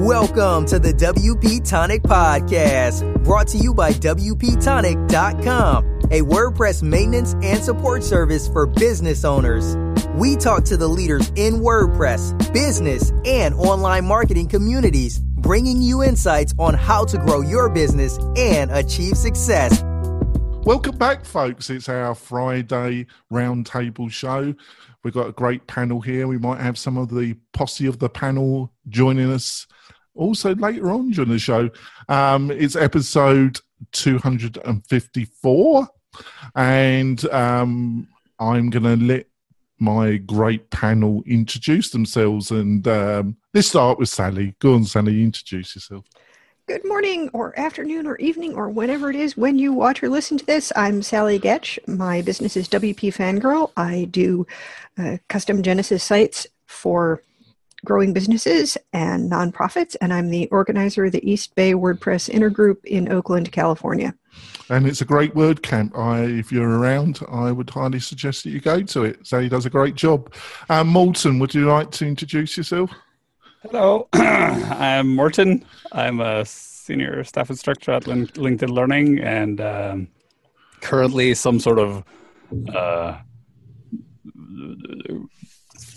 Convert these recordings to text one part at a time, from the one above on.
Welcome to the WP Tonic Podcast, brought to you by WPTonic.com, a WordPress maintenance and support service for business owners. We talk to the leaders in WordPress, business, and online marketing communities, bringing you insights on how to grow your business and achieve success. Welcome back, folks. It's our Friday roundtable show. We've got a great panel here. We might have some of the posse of the panel joining us also later on during the show. Um, it's episode 254, and um, I'm going to let my great panel introduce themselves. And um, let's start with Sally. Go on, Sally, introduce yourself. Good morning, or afternoon, or evening, or whenever it is when you watch or listen to this. I'm Sally Goetsch. My business is WP Fangirl. I do uh, custom Genesis sites for growing businesses and nonprofits, and I'm the organizer of the East Bay WordPress Intergroup in Oakland, California. And it's a great word camp. I, if you're around, I would highly suggest that you go to it. Sally does a great job. Um, Morten, would you like to introduce yourself? Hello, I'm Morten. I'm a senior staff instructor at LinkedIn Learning and um, currently some sort of uh,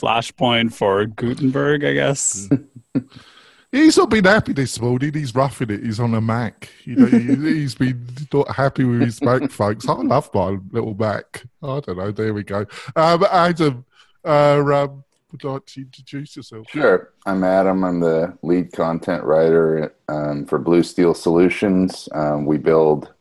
flashpoint for Gutenberg, I guess. He's not been happy this morning. He's roughing it. He's on a Mac. You know, he's been not happy with his Mac, folks. I love my little Mac. I don't know. There we go. Um, Adam, uh, um, would like to introduce yourself? Sure. I'm Adam. I'm the lead content writer um, for Blue Steel Solutions. Um, we build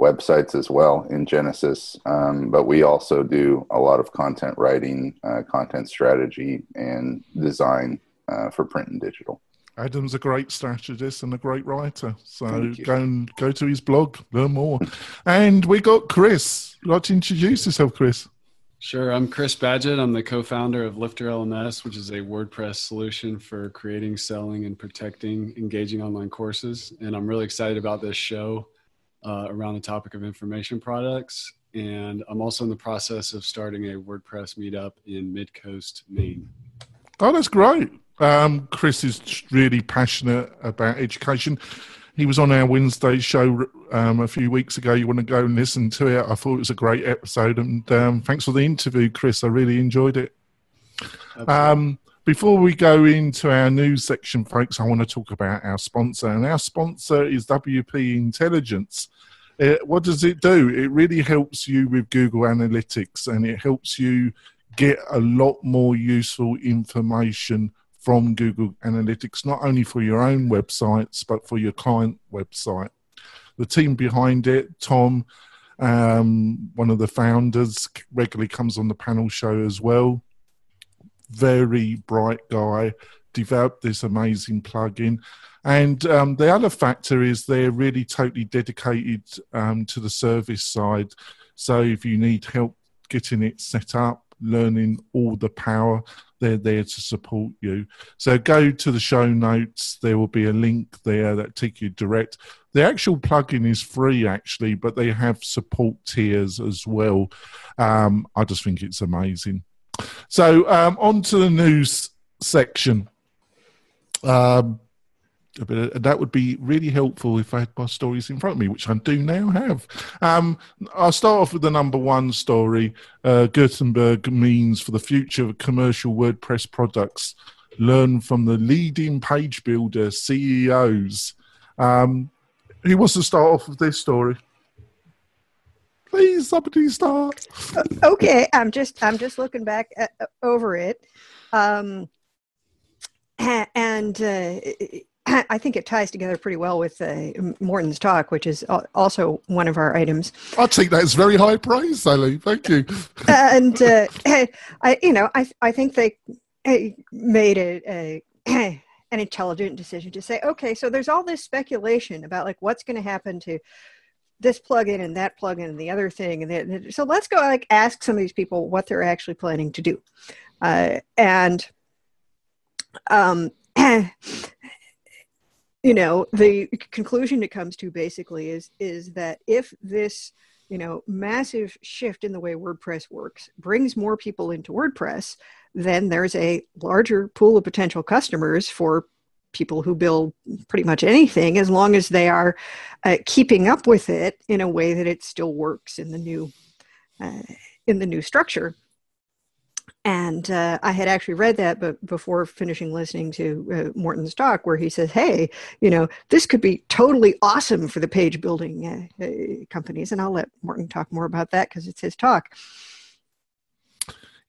websites as well in Genesis, um, but we also do a lot of content writing, uh, content strategy, and design uh, for print and digital. Adam's a great strategist and a great writer. So go and go to his blog, learn more. and we got Chris. Would like to introduce yourself, Chris? Sure. I'm Chris Badgett. I'm the co founder of Lifter LMS, which is a WordPress solution for creating, selling, and protecting engaging online courses. And I'm really excited about this show uh, around the topic of information products. And I'm also in the process of starting a WordPress meetup in Mid Coast, Maine. Oh, that's great. Um, Chris is really passionate about education he was on our Wednesday show um, a few weeks ago. You want to go and listen to it? I thought it was a great episode, and um, thanks for the interview, Chris. I really enjoyed it. Um, before we go into our news section, folks, I want to talk about our sponsor, and our sponsor is WP Intelligence. Uh, what does it do? It really helps you with Google Analytics, and it helps you get a lot more useful information from Google Analytics, not only for your own websites, but for your client website. The team behind it, Tom, um, one of the founders, regularly comes on the panel show as well. Very bright guy, developed this amazing plugin. And um, the other factor is they're really totally dedicated um, to the service side. So if you need help getting it set up, learning all the power, they're there to support you. So go to the show notes. There will be a link there that take you direct. The actual plugin is free, actually, but they have support tiers as well. Um, I just think it's amazing. So um, on to the news section. Um, but that would be really helpful if I had my stories in front of me, which I do now have. Um, I'll start off with the number one story. Uh, Gutenberg means for the future of commercial WordPress products. Learn from the leading page builder CEOs. Um, who wants to start off with this story? Please, somebody start. okay, I'm just I'm just looking back at, uh, over it, um, and. Uh, I think it ties together pretty well with uh, Morten's talk, which is also one of our items. I think that's very high praise, Sally. Thank you. and uh, I, you know, I I think they made a, a an intelligent decision to say, okay, so there's all this speculation about like what's going to happen to this plugin and that plugin and the other thing, and then, so let's go like ask some of these people what they're actually planning to do, uh, and um you know the conclusion it comes to basically is is that if this you know massive shift in the way wordpress works brings more people into wordpress then there's a larger pool of potential customers for people who build pretty much anything as long as they are uh, keeping up with it in a way that it still works in the new uh, in the new structure and uh, I had actually read that, but before finishing listening to uh, Morten's talk, where he says, "Hey, you know, this could be totally awesome for the page building uh, uh companies," and I'll let Morten talk more about that because it's his talk.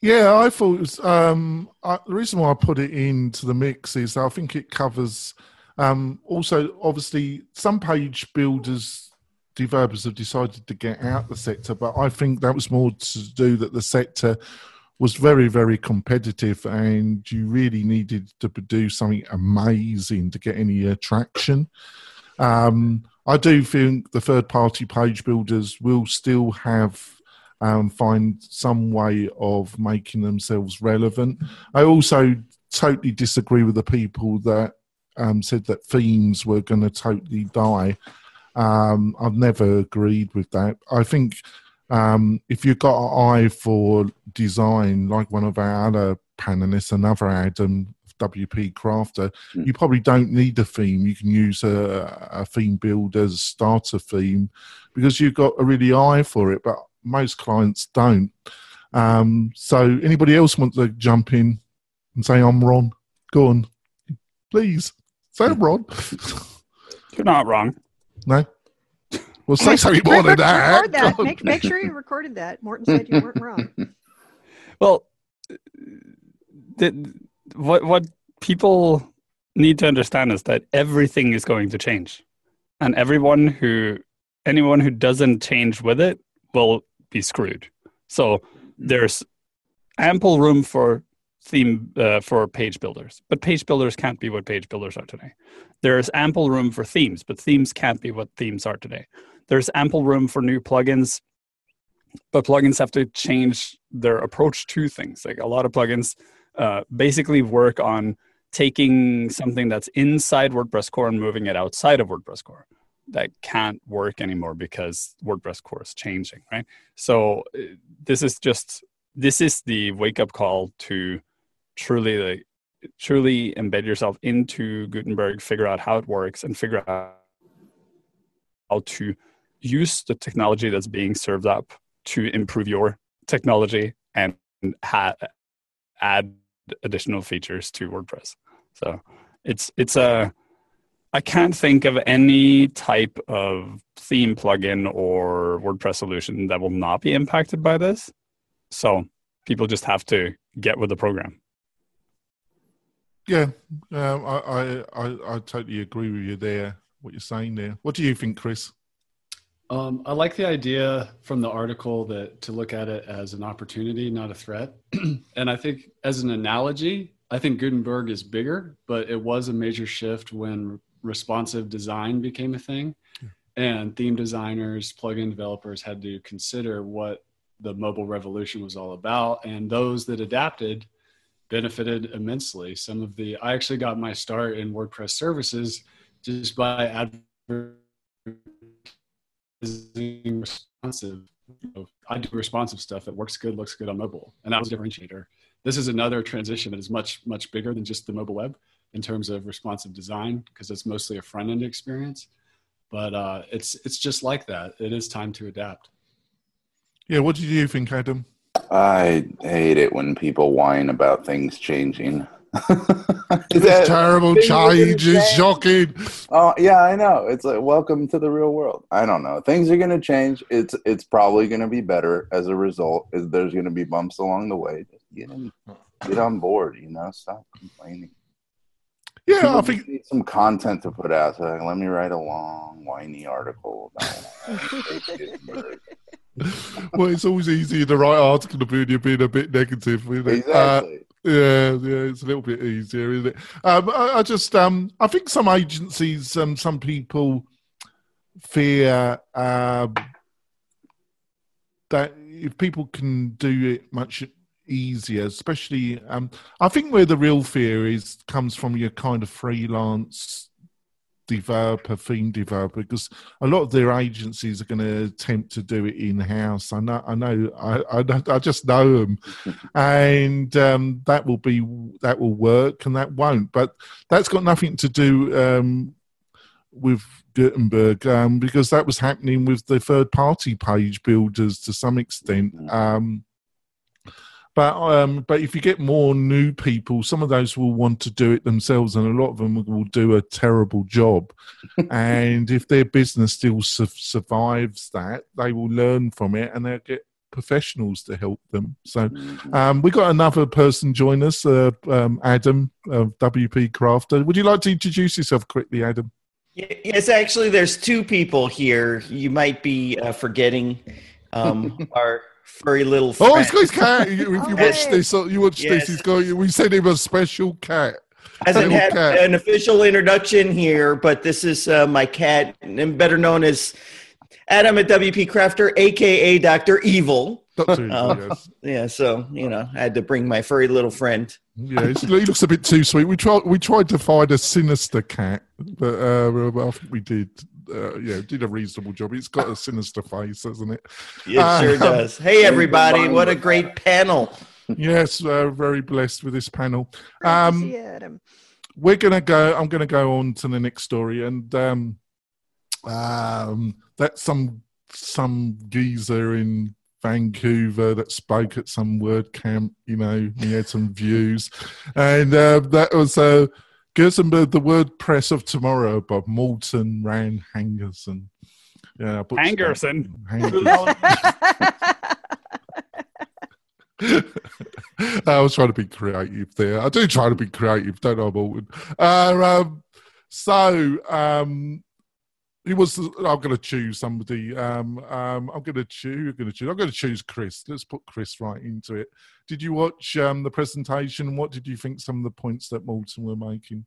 Yeah, I thought was, um, I, the reason why I put it into the mix is I think it covers. Um, also, obviously, some page builders developers have decided to get out the sector, but I think that was more to do that the sector was very, very competitive, and you really needed to do something amazing to get any attraction. Um, I do think the third party page builders will still have um, find some way of making themselves relevant. I also totally disagree with the people that um, said that themes were going to totally die. Um, I've never agreed with that. I think um, if you've got an eye for design, like one of our other panelists, another Adam, WP Crafter, mm. you probably don't need a theme. You can use a, a theme builder as a starter theme because you've got a really eye for it, but most clients don't. Um, so, anybody else want to jump in and say, I'm wrong? Go on, please. Say I'm wrong. You're not wrong. No? Well, say something more than that. That. Make, make sure you recorded that. Morten said you weren't wrong. Well, the, what what people need to understand is that everything is going to change, and everyone who anyone who doesn't change with it will be screwed. So there's ample room for theme uh, for page builders, but page builders can't be what page builders are today. There's ample room for themes, but themes can't be what themes are today there's ample room for new plugins but plugins have to change their approach to things like a lot of plugins uh, basically work on taking something that's inside wordpress core and moving it outside of wordpress core that can't work anymore because wordpress core is changing right so uh, this is just this is the wake up call to truly like truly embed yourself into gutenberg figure out how it works and figure out how to use the technology that's being served up to improve your technology and ha- add additional features to WordPress. So it's it's a I can't think of any type of theme plugin or WordPress solution that will not be impacted by this. So people just have to get with the program. Yeah, um, I, I, I I totally agree with you there. What you're saying there. What do you think, Chris? Um, I like the idea from the article that to look at it as an opportunity, not a threat. and I think as an analogy, I think Gutenberg is bigger, but it was a major shift when responsive design became a thing. And theme designers, plugin developers had to consider what the mobile revolution was all about. And those that adapted benefited immensely. Some of the, I actually got my start in WordPress services just by advertising responsive. You know, I do responsive stuff that works good, looks good on mobile, and that was a differentiator. This is another transition that is much, much bigger than just the mobile web in terms of responsive design because it's mostly a front end experience. But uh, it's it's just like that. It is time to adapt. Yeah, what did you think, Adam? I hate it when people whine about things changing. it's terrible change is shocking. Oh yeah, I know. It's like welcome to the real world. I don't know. Things are gonna change. It's it's probably gonna be better as a result. There's gonna be bumps along the way. Just get in, get on board. You know, stop complaining. Yeah, People I think need some content to put out. So let me write a long, whiny article. About it. Well, it's always easier to write article about you being a bit negative. Uh, exactly. Uh, yeah, yeah, it's a little bit easier, isn't it? Um, I, I, just, um, I think some agencies, um, some people fear um, that if people can do it much easier, especially, um, I think where the real fear is comes from your kind of freelance developer, theme developer, because a lot of their agencies are going to attempt to do it in house. I know, I know, I, I, I just know them, and um, that will be that will work, and that won't. But that's got nothing to do um, with Gutenberg um, because that was happening with the third party page builders to some extent. Mm-hmm. Um, but um, but if you get more new people, some of those will want to do it themselves, and a lot of them will do a terrible job. and if their business still su- survives that, they will learn from it, and they'll get professionals to help them. So Mhm. um, we got another person join us, uh, um, Adam of WP Crafter. Would you like to introduce yourself quickly, Adam? Yes, actually, there's two people here. You might be uh, forgetting um, our furry little friend. Oh, he's got his cat. You- If you watch you watch this. Yes. He's got. We sent him a special cat. Hasn't had cat. an official introduction here, but this is uh, my cat, and better known as Adam at WP Crafter, aka Doctor Evil. Doctor, Oh. yes. Yeah, so you know, I had to bring my furry little friend. Yeah, he looks a bit too sweet. We tried. We tried to find a sinister cat, but uh, well, I think we did. Uh, yeah, did a reasonable job. It's got a sinister face, hasn't it? It Uh, sure does. Hey, everybody! What a great panel. Yes, uh, very blessed with this panel. Um, see Adam. we're gonna go. I'm gonna go on to the next story, and um, um, that's some some geezer in Vancouver that spoke at some word camp. You know, he had some views, and uh, that was uh, Gutenberg, the WordPress of tomorrow, by Moulton Rand Hangerson. Yeah, I. Hangerson. Hangerson. I was trying to be creative there. I do try to be creative, don't I, Morten? Uh, um, so, um, he was. I'm going to choose somebody. Um, um, I'm going to choose. I'm going to choose. I'm going to choose Chris. Let's put Chris right into it. Did you watch um, the presentation? What did you think? Some of the points that Moulton were making.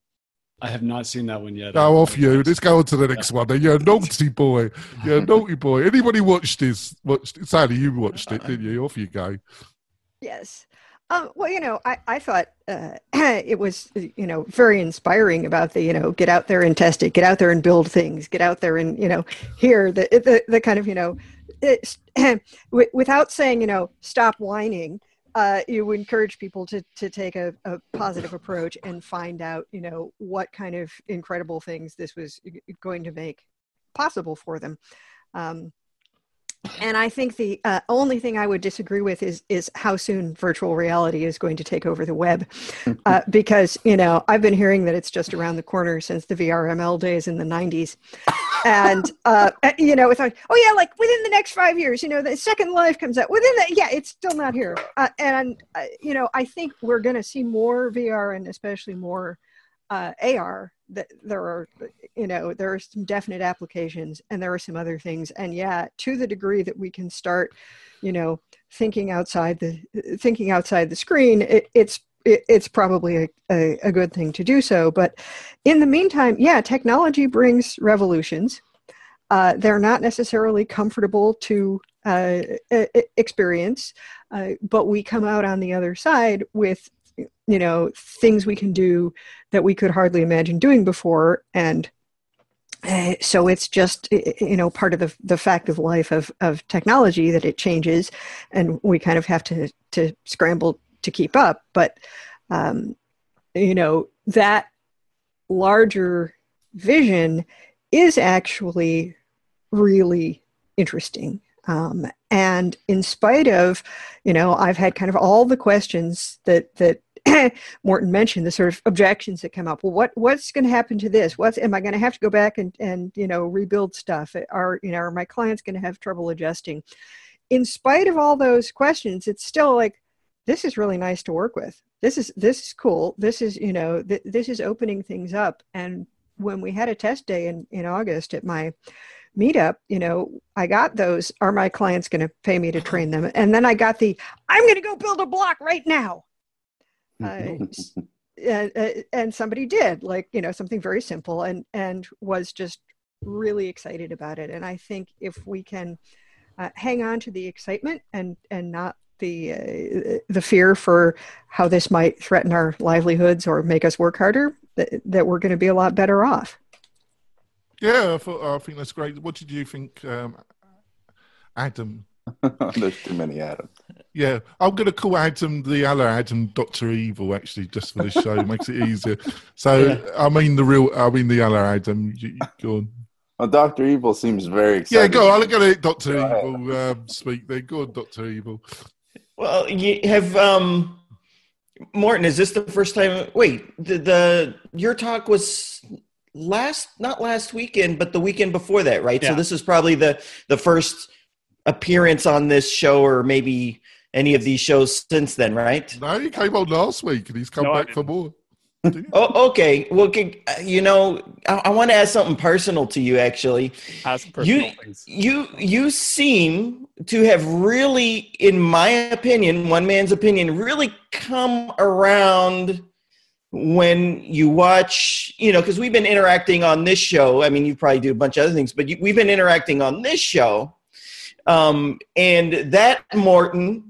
I have not seen that one yet. Go off you. Let's go on to the next one. You're a naughty boy. You're a naughty boy. Anybody watched this? Watched? Sally, you watched it, didn't you? Off you go. Yes. Um, well, you know, I, I thought uh, it was, you know, very inspiring about the, you know, get out there and test it, get out there and build things, get out there and, you know, hear the, the, the kind of, you know, without saying, you know, stop whining, uh, you encourage people to, to take a, a positive approach and find out, you know, what kind of incredible things this was going to make possible for them. Um, and I think the uh, only thing I would disagree with is is how soon virtual reality is going to take over the web, uh, because you know I've been hearing that it's just around the corner since the VRML days in the '90s, and uh, you know it's like oh yeah, like within the next five years, you know the Second Life comes out. Within that yeah, it's still not here, uh, and uh, you know I think we're going to see more VR and especially more uh, AR that there are you know there are some definite applications and there are some other things. And yeah to the degree that we can start you know thinking outside the thinking outside the screen it, it's it, it's probably a, a, a good thing to do so. But in the meantime yeah technology brings revolutions. Uh, they're not necessarily comfortable to uh, experience uh, but we come out on the other side with you know things we can do that we could hardly imagine doing before. And uh, so it's just you know part of the the fact of life of of technology that it changes and we kind of have to to scramble to keep up. But um you know that larger vision is actually really interesting. Um, and in spite of you know i've had kind of all the questions that that morten mentioned the sort of objections that come up. Well what what's going to happen to this? What's am i going to have to go back and and you know rebuild stuff? Are you know are my clients going to have trouble adjusting? In spite of all those questions it's still like this is really nice to work with. This is this is cool. This is you know th- this is opening things up. And when we had a test day in in august at my meetup you know i got those are my clients going to pay me to train them? And then i got the i'm going to go build a block right now uh, and, uh, and somebody did like you know something very simple and and was just really excited about it and i think if we can uh, hang on to the excitement and and not the uh, the fear for how this might threaten our livelihoods or make us work harder that, that we're going to be a lot better off Yeah, I, thought, I think that's great. What did you think, um, Adam? There's too many Adams. Yeah, I'm going to call Adam the other Adam Doctor Evil actually, just for this show. it makes it easier. So I mean the real, I mean the other Adam. You, you- go on. Well, Doctor Evil seems very excited. Yeah, go on. Look at it, Doctor Evil. Um, speak there. Go on, Doctor Evil. Well, you have um, Morten. Is this the first time? Wait, the, the your talk was last, not last weekend, but the weekend before that, right? So this is probably the the first appearance on this show, or maybe any of these shows since then, right? No, he came on last week and he's come No, back for more. Oh, okay. Well, can- you know, I, I want to ask something personal to you, actually. Ask personal You, things. you, you seem to have really, in my opinion, one man's opinion, really come around when you watch, you know, because we've been interacting on this show. I mean, you probably do a bunch of other things, but you, we've been interacting on this show. Um, and that Morten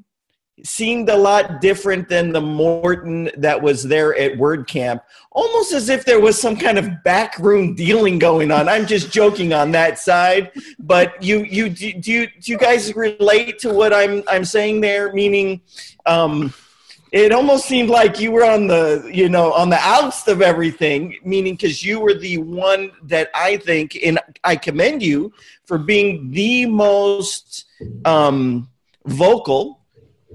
seemed a lot different than the Morten that was there at WordCamp, almost as if there was some kind of backroom dealing going on. I'm just joking on that side, but you you do do you, do you guys relate to what I'm I'm saying there? Meaning, um, it almost seemed like you were on the you know on the outs of everything. Meaning, because you were the one that I think, and I commend you for being the most um, vocal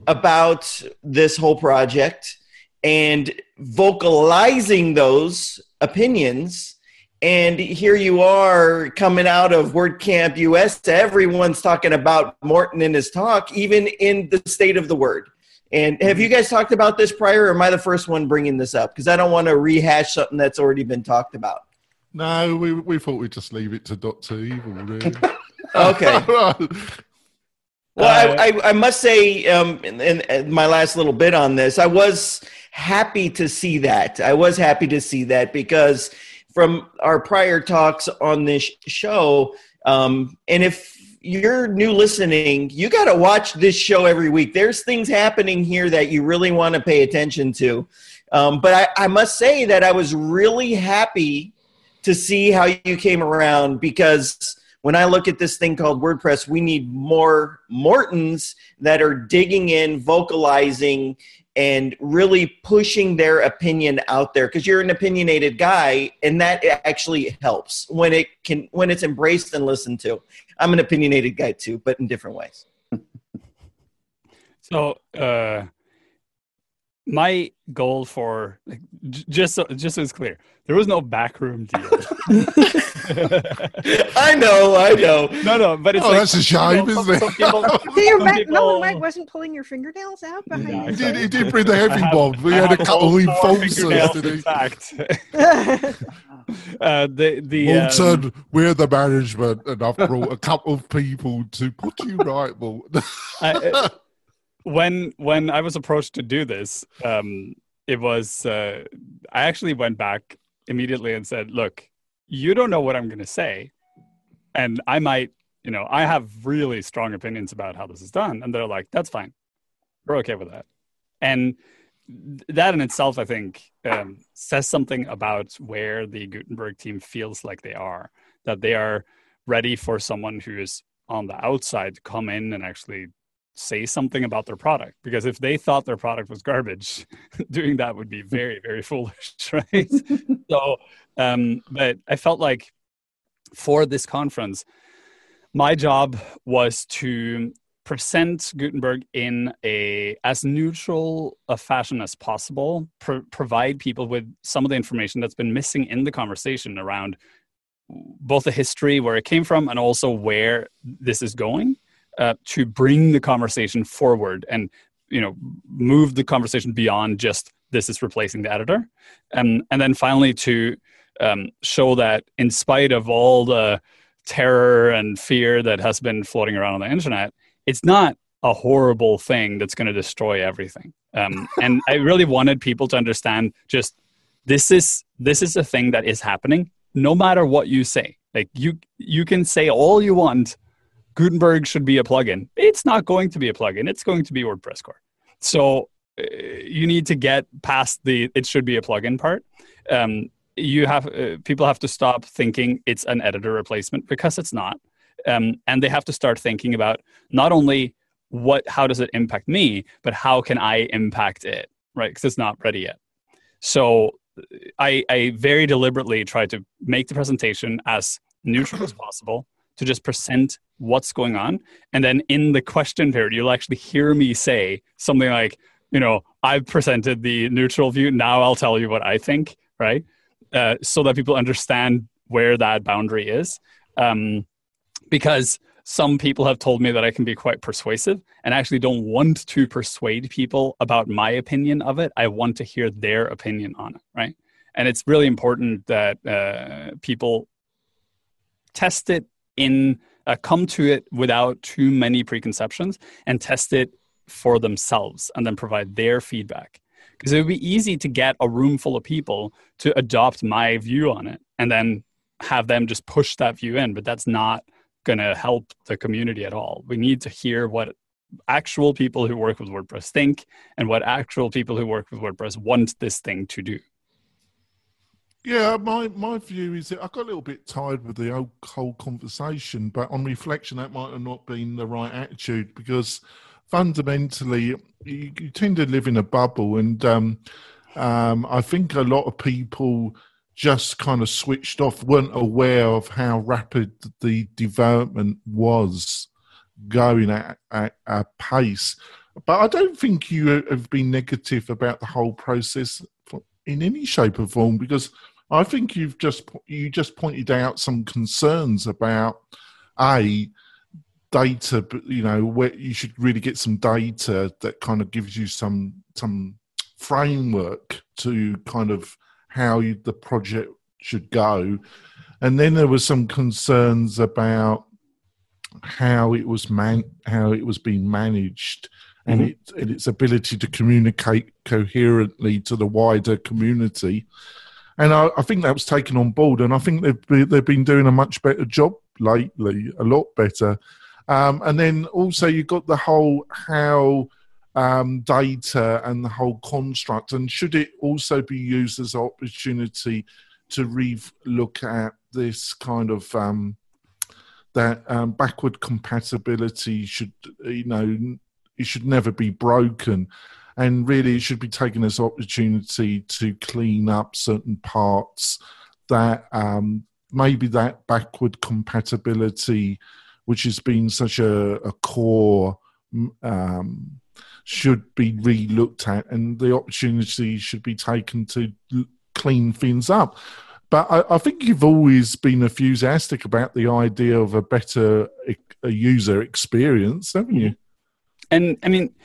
about this whole project and vocalizing those opinions. And here you are coming out of WordCamp US. Everyone's talking about Morten in his talk, even in the state of the word. And have you guys talked about this prior, or am I the first one bringing this up? Because I don't want to rehash something that's already been talked about. No, we we thought we'd just leave it to Doctor Evil. Really. Okay. Well, I, I, I must say, um, in, in, in my last little bit on this, I was happy to see that. I was happy to see that because from our prior talks on this show, um, and if you're new listening, you got to watch this show every week. There's things happening here that you really want to pay attention to. Um, but I, I must say that I was really happy to see how you came around because when I look at this thing called WordPress, we need more Mortens that are digging in, vocalizing, and really pushing their opinion out there. Because you're an opinionated guy and that actually helps when it can when it's embraced and listened to. I'm an opinionated guy too but in different ways. So, uh, my goal for like, just so, just so it's clear, there was no backroom deal. i know i know no, no, but it's Oh, like, that's a shame, you know, isn't some- it? some people- So your some Mac, people- no, Mike wasn't pulling your fingernails out behind No, He you. did, he did bring the heavy I have- one. We I had a have couple all of four enforcers, fingernails did he? intact. uh, the the um, Walton, we're the management, and I've brought a couple of people to put you right, Walton. I, uh, when when I was approached to do this, um, it was uh, I actually went back immediately and said, "Look, you don't know what I'm going to say, and I might, you know, I have really strong opinions about how this is done." And they're like, "That's fine, we're okay with that." And that in itself, I think, um, says something about where the Gutenberg team feels like they are. That they are ready for someone who is on the outside to come in and actually say something about their product because if they thought their product was garbage doing that would be very very foolish right? So um but i felt like for this conference my job was to present gutenberg in a as neutral a fashion as possible pro- provide people with some of the information that's been missing in the conversation around both the history where it came from and also where this is going uh, to bring the conversation forward and you know move the conversation beyond just this is replacing the editor. And and then finally to um, show that in spite of all the terror and fear that has been floating around on the internet it's not a horrible thing that's going to destroy everything. Um, and i really wanted people to understand just this is this is a thing that is happening no matter what you say. Like you you can say all you want Gutenberg should be a plugin. It's not going to be a plugin. It's going to be WordPress core. So uh, you need to get past the it should be a plugin part. Um, you have uh, people have to stop thinking it's an editor replacement because it's not, um, and they have to start thinking about not only what how does it impact me, but how can I impact it, right? Because it's not ready yet. So I, I very deliberately try to make the presentation as neutral as possible to just present what's going on. And then in the question period, you'll actually hear me say something like, you know, I've presented the neutral view. Now I'll tell you what I think, right? Uh, so that people understand where that boundary is. Um, because some people have told me that I can be quite persuasive and actually don't want to persuade people about my opinion of it. I want to hear their opinion on it, right? And it's really important that uh, people test it in, uh, come to it without too many preconceptions and test it for themselves and then provide their feedback. Because it would be easy to get a room full of people to adopt my view on it and then have them just push that view in, but that's not going to help the community at all. We need to hear what actual people who work with WordPress think and what actual people who work with WordPress want this thing to do. Yeah, my, my view is that I got a little bit tired with the whole, whole conversation, but on reflection, that might have not been the right attitude because fundamentally, you, you tend to live in a bubble, and um, um, I think a lot of people just kind of switched off, weren't aware of how rapid the development was going at, at a pace. But I don't think you have been negative about the whole process in any shape or form because I think you've just you just pointed out some concerns about a data, you know, where you should really get some data that kind of gives you some some framework to kind of how you, the project should go. And then there was some concerns about how it was man how it was being managed and, mm-hmm. it, and its ability to communicate coherently to the wider community. And I, I, think that was taken on board, and I think they've be, they've been doing a much better job lately, a lot better. Um, and then also you've got the whole how um, data and the whole construct? And should it also be used as an opportunity to re look at this kind of um, that um, backward compatibility should you know it should never be broken and really it should be taken as opportunity to clean up certain parts that um, maybe that backward compatibility which has been such a, a core um, should be re-looked at, and the opportunity should be taken to clean things up. But I, I, think you've always been enthusiastic about the idea of a better a user experience, haven't you? And I mean,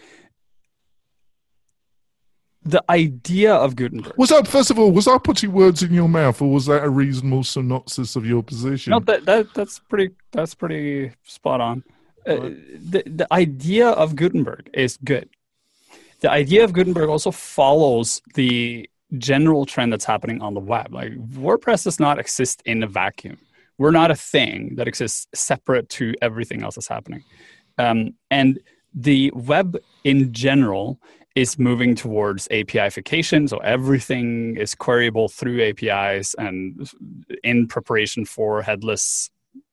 the idea of Gutenberg was that. First of all, was I putting words in your mouth, or was that a reasonable synopsis of your position? No, that, that that's pretty. That's pretty spot on. Uh, the, the idea of Gutenberg is good. The idea of Gutenberg also follows the general trend that's happening on the web. Like WordPress does not exist in a vacuum. We're not a thing that exists separate to everything else that's happening. Um, and the web in general is moving towards APIification. So everything is queryable through APIs and in preparation for headless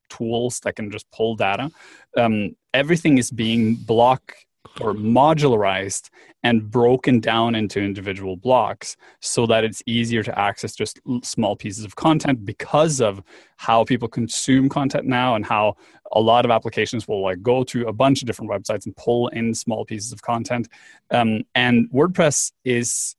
tools that can just pull data. Um, everything is being block or modularized and broken down into individual blocks so that it's easier to access just small pieces of content because of how people consume content now and how a lot of applications will like go to a bunch of different websites and pull in small pieces of content. Um, and wordpress is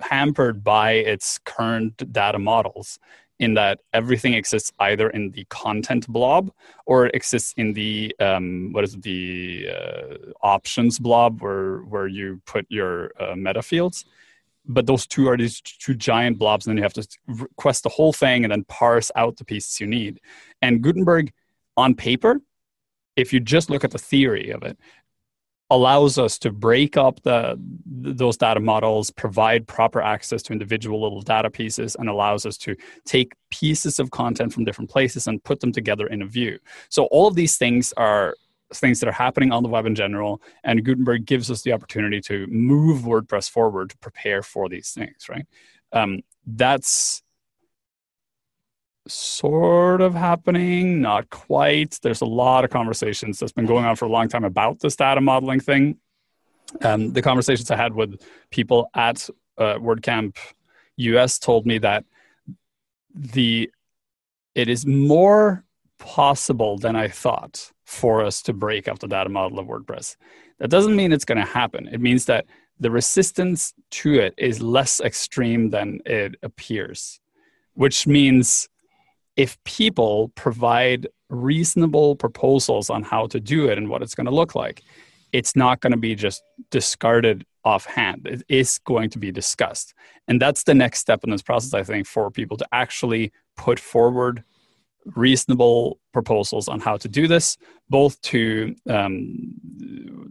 hampered by its current data models in that everything exists either in the content blob or it exists in the um, what is it, the uh, options blob where where you put your uh, meta fields. But those two are these two giant blobs and then you have to request the whole thing and then parse out the pieces you need. And gutenberg on paper if you just look at the theory of it allows us to break up the those data models provide proper access to individual little data pieces and allows us to take pieces of content from different places and put them together in a view. So all of these things are things that are happening on the web in general and gutenberg gives us the opportunity to move wordpress forward to prepare for these things right? Um, that's sort of happening, not quite. There's a lot of conversations that's been going on for a long time about this data modeling thing. Um, the conversations I had with people at uh, WordCamp US told me that the it is more possible than I thought for us to break up the data model of WordPress. That doesn't mean it's going to happen. It means that the resistance to it is less extreme than it appears, which means if people provide reasonable proposals on how to do it and what it's going to look like, it's not going to be just discarded offhand. It is going to be discussed. And that's the next step in this process, I think, for people to actually put forward reasonable proposals on how to do this, both to um,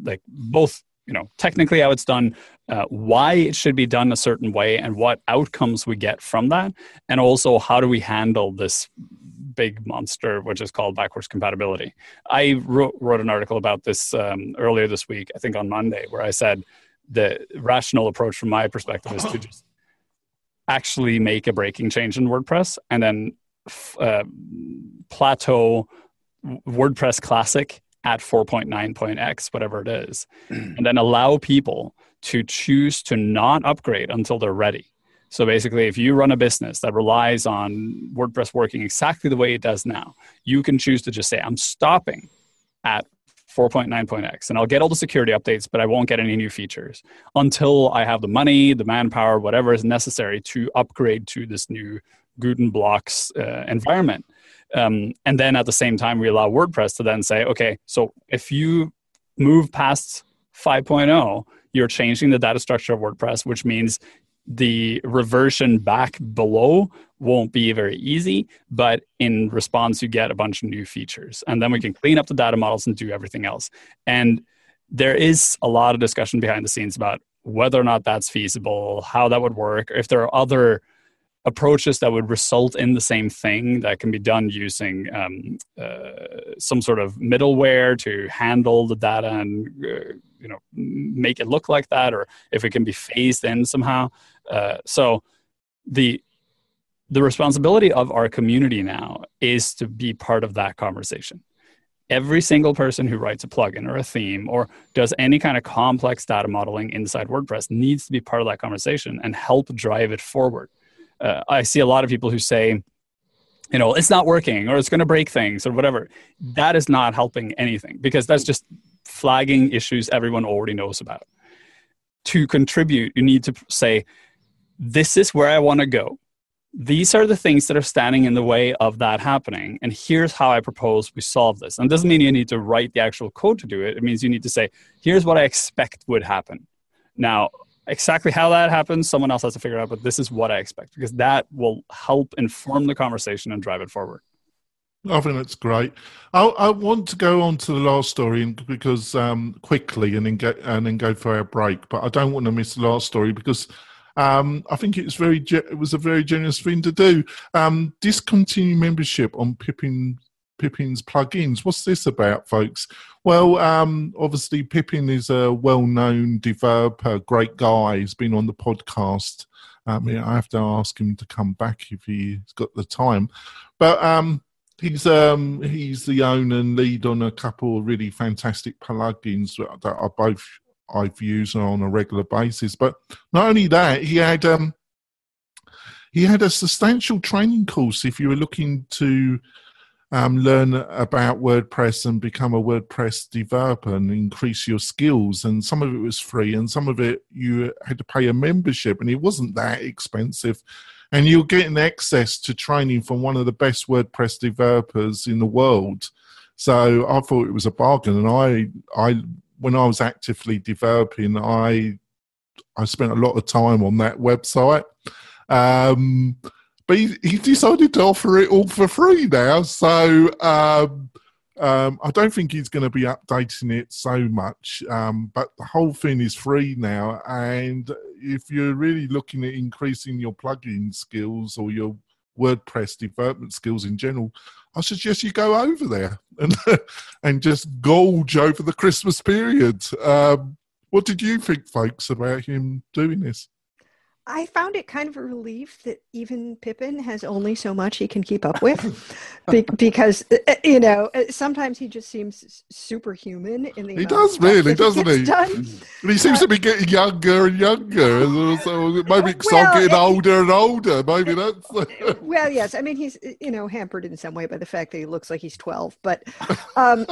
like both you know technically how it's done, uh, why it should be done a certain way, and what outcomes we get from that, and also how do we handle this big monster which is called backwards compatibility. I wrote, wrote an article about this um, earlier this week, I think on Monday, where I said the rational approach from my perspective is to just actually make a breaking change in WordPress and then uh, plateau WordPress Classic at 4.9.x, whatever it is, and then allow people to choose to not upgrade until they're ready. So basically, if you run a business that relies on WordPress working exactly the way it does now, you can choose to just say, I'm stopping at 4.9.x and I'll get all the security updates, but I won't get any new features until I have the money, the manpower, whatever is necessary to upgrade to this new Guten blocks uh, environment. Um, and then at the same time, we allow WordPress to then say, okay, so if you move past 5.0, you're changing the data structure of WordPress, which means the reversion back below won't be very easy, but in response, you get a bunch of new features. And then we can clean up the data models and do everything else. And there is a lot of discussion behind the scenes about whether or not that's feasible, how that would work, if there are other approaches that would result in the same thing that can be done using um, uh, some sort of middleware to handle the data and uh, you know make it look like that or if it can be phased in somehow. Uh, so the the responsibility of our community now is to be part of that conversation. Every single person who writes a plugin or a theme or does any kind of complex data modeling inside wordpress needs to be part of that conversation and help drive it forward uh, I see a lot of people who say, you know, it's not working or it's going to break things or whatever. That is not helping anything because that's just flagging issues everyone already knows about. To contribute, you need to say, this is where I want to go. These are the things that are standing in the way of that happening. And here's how I propose we solve this. And doesn't mean you need to write the actual code to do it. It means you need to say, here's what I expect would happen. Now, exactly how that happens, someone else has to figure out, but this is what I expect because that will help inform the conversation and drive it forward. I think that's great. I, I want to go on to the last story because um, quickly and then get and then go for our break. But I don't want to miss the last story because um, I think it's very it was a very generous thing to do. Um, discontinue membership on Pippin Pippin's plugins. What's this about, folks? Well, um, obviously, Pippin is a well known developer, great guy. He's been on the podcast. Um, I have to ask him to come back if he's got the time. But um, he's um, he's the owner and lead on a couple of really fantastic plugins that, that are both I've used on a regular basis. But not only that, he had um, he had a substantial training course if you were looking to um, learn about WordPress and become a WordPress developer and increase your skills. And some of it was free, and some of it you had to pay a membership, and it wasn't that expensive. And you're getting access to training from one of the best WordPress developers in the world. So I thought it was a bargain, and I, I, when I was actively developing, I, I spent a lot of time on that website. Um, but he, he decided to offer it all for free now. So um, um, I don't think he's going to be updating it so much. Um, but the whole thing is free now, and if you're really looking at increasing your plugin skills or your WordPress development skills in general, I suggest you go over there and and just gorge over the Christmas period. Um, what did you think, folks, about him doing this? I found it kind of a relief that even Pippin has only so much he can keep up with, Be- because uh, uh, you know uh, sometimes he just seems superhuman in the. He does really, doesn't he? And he seems uh, to be getting younger and younger, so maybe well, start getting older and older. Maybe that's. well, yes, I mean he's you know hampered in some way by the fact that he looks like he's twelve, but um,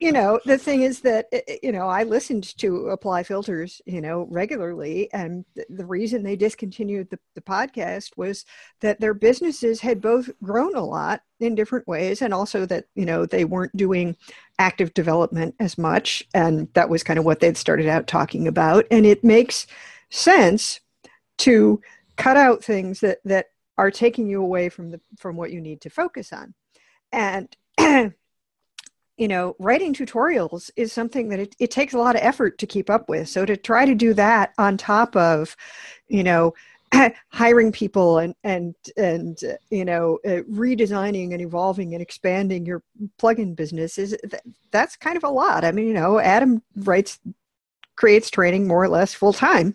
you know the thing is that you know I listened to Apply Filters you know regularly and and the reason they discontinued the, the podcast was that their businesses had both grown a lot in different ways and also that you know they weren't doing active development as much. And that was kind of what they'd started out talking about. And it makes sense to cut out things that that are taking you away from the from what you need to focus on. And you know, writing tutorials is something that it, it takes a lot of effort to keep up with. So to try to do that on top of, you know, hiring people and and and uh, you know uh, redesigning and evolving and expanding your plugin business is th- that's kind of a lot. I mean, you know, Adam writes creates training more or less full time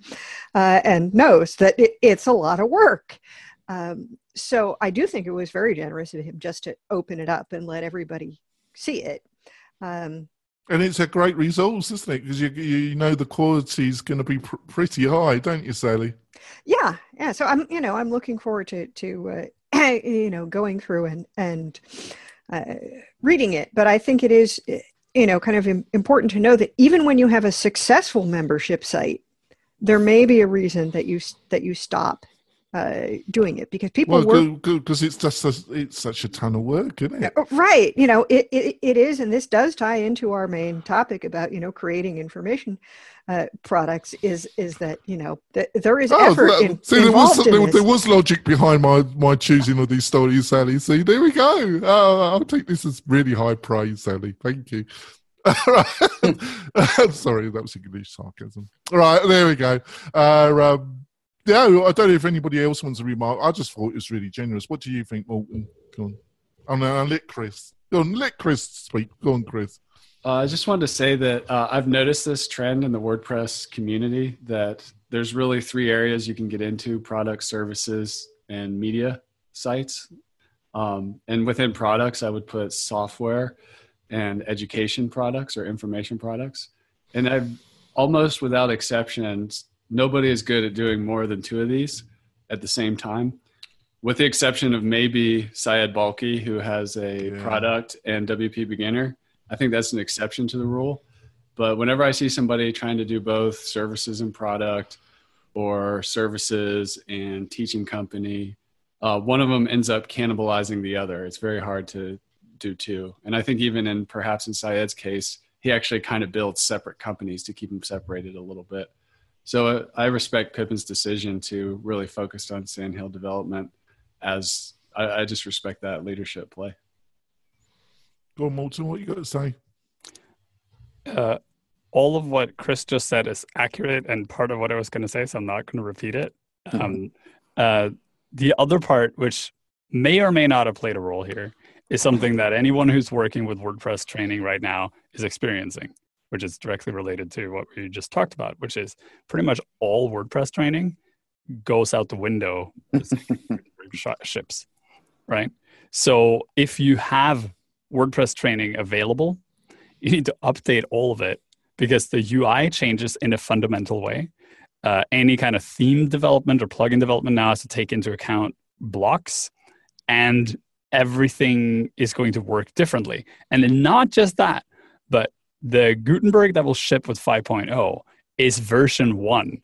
uh, and knows that it, it's a lot of work. Um, so I do think it was very generous of him just to open it up and let everybody see it. Um, and it's a great resource, isn't it? Because you you know the quality is going to be pr- pretty high, don't you, Sally? Yeah, yeah. So I'm you know I'm looking forward to to uh, you know going through and and uh, reading it. But I think it is you know kind of important to know that even when you have a successful membership site, there may be a reason that you that you stop uh, doing it because people well, because it's just a, it's such a ton of work, isn't it? Right. You know, it, it it is, and this does tie into our main topic about you know creating information uh, products. Is is that you know th- there is oh, effort in, see, there was there, there, was logic behind my my choosing of these stories, Sally. See, there we go. Oh, I'll take this as really high praise, Sally. Thank you. Sorry, that was English sarcasm. All right, there we go. Uh, um, yeah, I don't know if anybody else wants to remark. I just thought it was really generous. What do you think, Morten? Go on. Oh, no, I'll let Chris. Go on, let Chris speak. Go on, Chris. Uh, I just wanted to say that uh, I've noticed this trend in the WordPress community that there's really three areas you can get into product, services, and media sites. Um, and within products, I would put software and education products or information products. And I've almost without exception nobody is good at doing more than two of these at the same time, with the exception of maybe Syed Balkhi, who has a yeah. product and WP Beginner. I think that's an exception to the rule. But whenever I see somebody trying to do both services and product or services and teaching company, uh, one of them ends up cannibalizing the other. It's very hard to do two. And I think even in perhaps in Syed's case, he actually kind of builds separate companies to keep them separated a little bit. So uh, I respect Pippin's decision to really focus on Sandhills development as I, I just respect that leadership play. Go on, Morten, what you got to say? Uh, all of what Chris just said is accurate and part of what I was going to say, so I'm not going to repeat it. Mm-hmm. Um, uh, the other part, which may or may not have played a role here, is something that anyone who's working with WordPress training right now is experiencing which is directly related to what we just talked about, which is pretty much all WordPress training goes out the window ships, right? So if you have WordPress training available, you need to update all of it because the UI changes in a fundamental way. Uh, any kind of theme development or plugin development now has to take into account blocks and everything is going to work differently. And then not just that, the Gutenberg that will ship with 5.0 is version 1.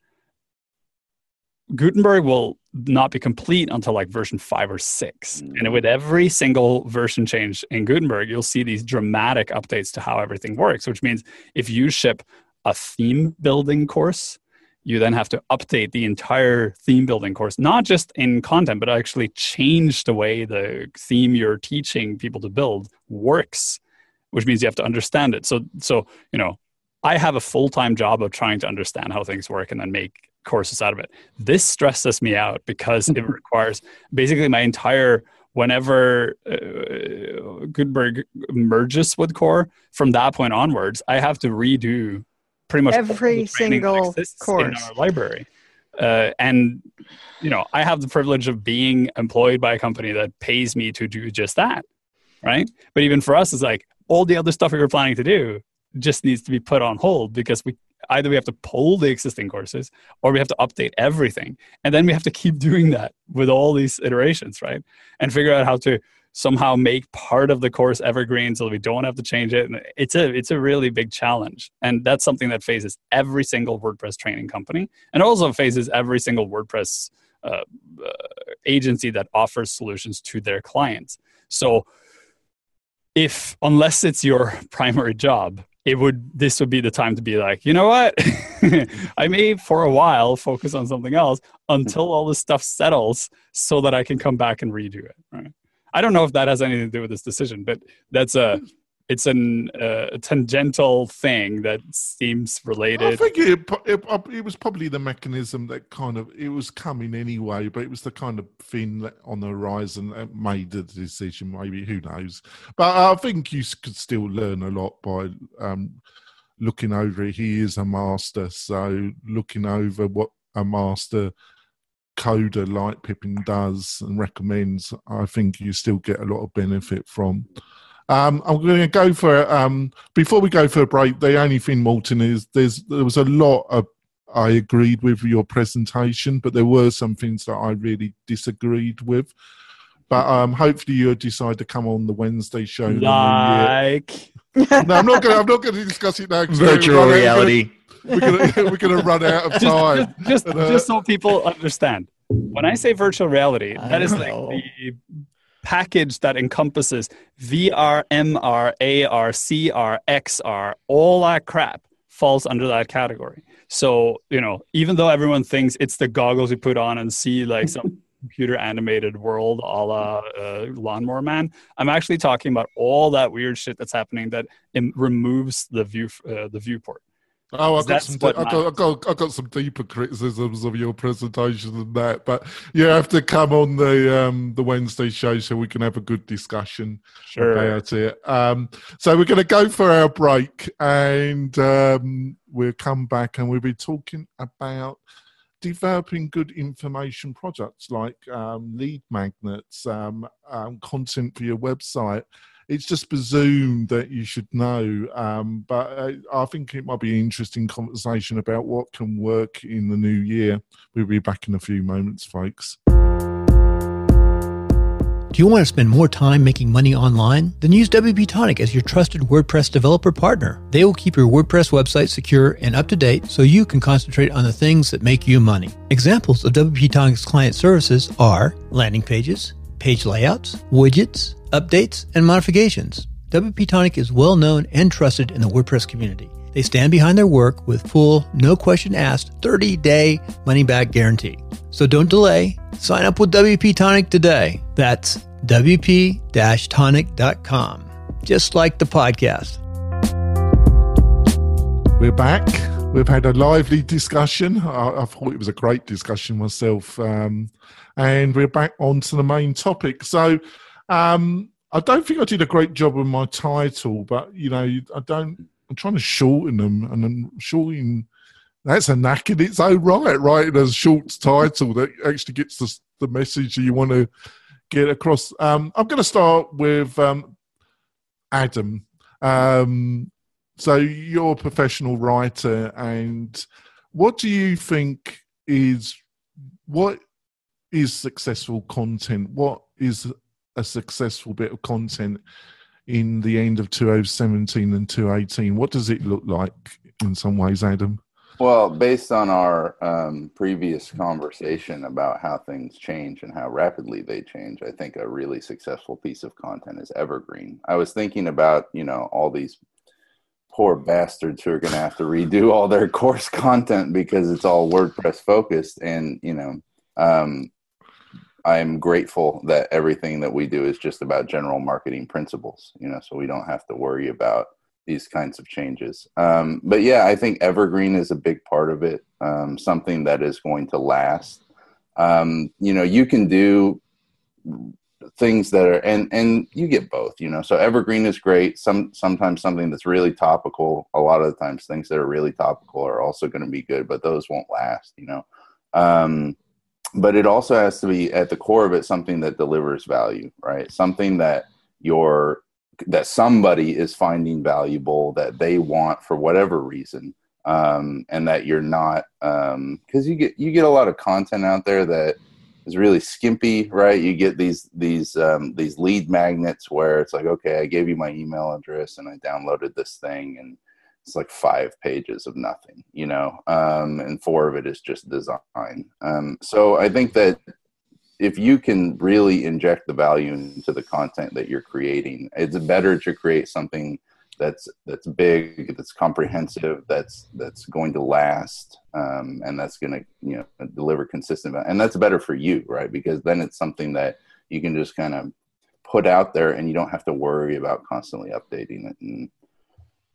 Gutenberg will not be complete until like version 5 or 6. Mm. And with every single version change in Gutenberg, you'll see these dramatic updates to how everything works, which means if you ship a theme building course, you then have to update the entire theme building course, not just in content, but actually change the way the theme you're teaching people to build works which means you have to understand it. So, so you know, I have a full time job of trying to understand how things work and then make courses out of it. This stresses me out because it requires basically my entire whenever uh, Gutenberg merges with core from that point onwards, I have to redo pretty much every single course in our library. uh, and you know i have the privilege of being employed by a company that pays me to do just that right but even for us it's like all the other stuff we were planning to do just needs to be put on hold because we either we have to pull the existing courses or we have to update everything. And then we have to keep doing that with all these iterations right? And figure out how to somehow make part of the course evergreen so we don't have to change it. And it's a it's a really big challenge. And that's something that faces every single wordpress training company and also faces every single wordpress uh, uh, agency that offers solutions to their clients. So if unless it's your primary job it would this would be the time to be like you know what? I may for a while focus on something else until all this stuff settles so that i can come back and redo it right? I don't know if that has anything to do with this decision but that's a it's an uh, a tangential thing that seems related. I think it, it, it was probably the mechanism that kind of it was coming anyway, but it was the kind of thing on the horizon that made the decision. Maybe who knows? But I think you could still learn a lot by um, looking over it. He is a master, so looking over what a master coder like Pippin does and recommends, I think you still get a lot of benefit from. Um, I'm going to go for um, before we go for a break. The only thing, Morten, is there's there was a lot of I agreed with your presentation, but there were some things that I really disagreed with. But um, hopefully you'll decide to come on the Wednesday show. Like, no, I'm not going. I'm not going to discuss it now. Virtual reality. We're going to we're going to run out of time. Just, just, uh, just so people understand, when I say virtual reality, that is like the package that encompasses VR, MR, AR, CR, XR, all that crap falls under that category. So, you know, even though everyone thinks it's the goggles you put on and see like some computer animated world a la uh, Lawnmower Man, I'm actually talking about all that weird shit that's happening that removes the view, uh, the viewport. Oh, I've got, some de- I've, got, I've, got, I've got some deeper criticisms of your presentation than that, but you have to come on the um, the Wednesday show so we can have a good discussion sure. about it. Um, so we're going to go for our break, and um, we'll come back and we'll be talking about developing good information products like um, lead magnets, um, um, content for your website it's just presumed that you should know. Um, but uh, I think it might be an interesting conversation about what can work in the new year. We'll be back in a few moments, folks. Do you want to spend more time making money online? Then use WP Tonic as your trusted WordPress developer partner. They will keep your WordPress website secure and up to date so you can concentrate on the things that make you money. Examples of WP Tonic's client services are landing pages, page layouts, widgets, updates, and modifications. WP Tonic is well known and trusted in the WordPress community. They stand behind their work with full, no question asked, 30 day money back guarantee. So don't delay. Sign up with WP Tonic today. That's WP tonic.com, just like the podcast. We're back. We've had a lively discussion. I, I thought it was a great discussion myself. Um, and we're back on to the main topic. So, um, I don't think I did a great job with my title, but you know, I don't. I'm trying to shorten them, and then shortening. That's a knack in its own right, writing a short title that actually gets the, the message you want to get across. Um, I'm going to start with um, Adam. Um, so you're a professional writer, and what do you think is what is successful content? What is a successful bit of content in the end of 2017 and 2018? What does it look like in some ways, Adam? Well, based on our um, previous conversation about how things change and how rapidly they change, I think a really successful piece of content is evergreen. I was thinking about, you know, all these poor bastards who are going to have to redo all their course content because it's all WordPress focused. And, you know, um, I'm grateful that everything that we do is just about general marketing principles, you know, so we don't have to worry about these kinds of changes. Um, but yeah, I think evergreen is a big part of it, um, something that is going to last. Um, you know, you can do things that are and and you get both you know so evergreen is great some sometimes something that's really topical a lot of the times things that are really topical are also going to be good but those won't last you know Um, but it also has to be at the core of it something that delivers value, right? Something that your that somebody is finding valuable that they want for whatever reason um, and that you're not because um, you get you get a lot of content out there that is really skimpy right you get these these um, these lead magnets where it's like okay i gave you my email address and i downloaded this thing and it's like five pages of nothing you know um, and four of it is just design um, so i think that if you can really inject the value into the content that you're creating, it's better to create something that's that's big, that's comprehensive, that's that's going to last, um, and that's going to you know deliver consistent, and that's better for you, right? Because then it's something that you can just kind of put out there, and you don't have to worry about constantly updating it, and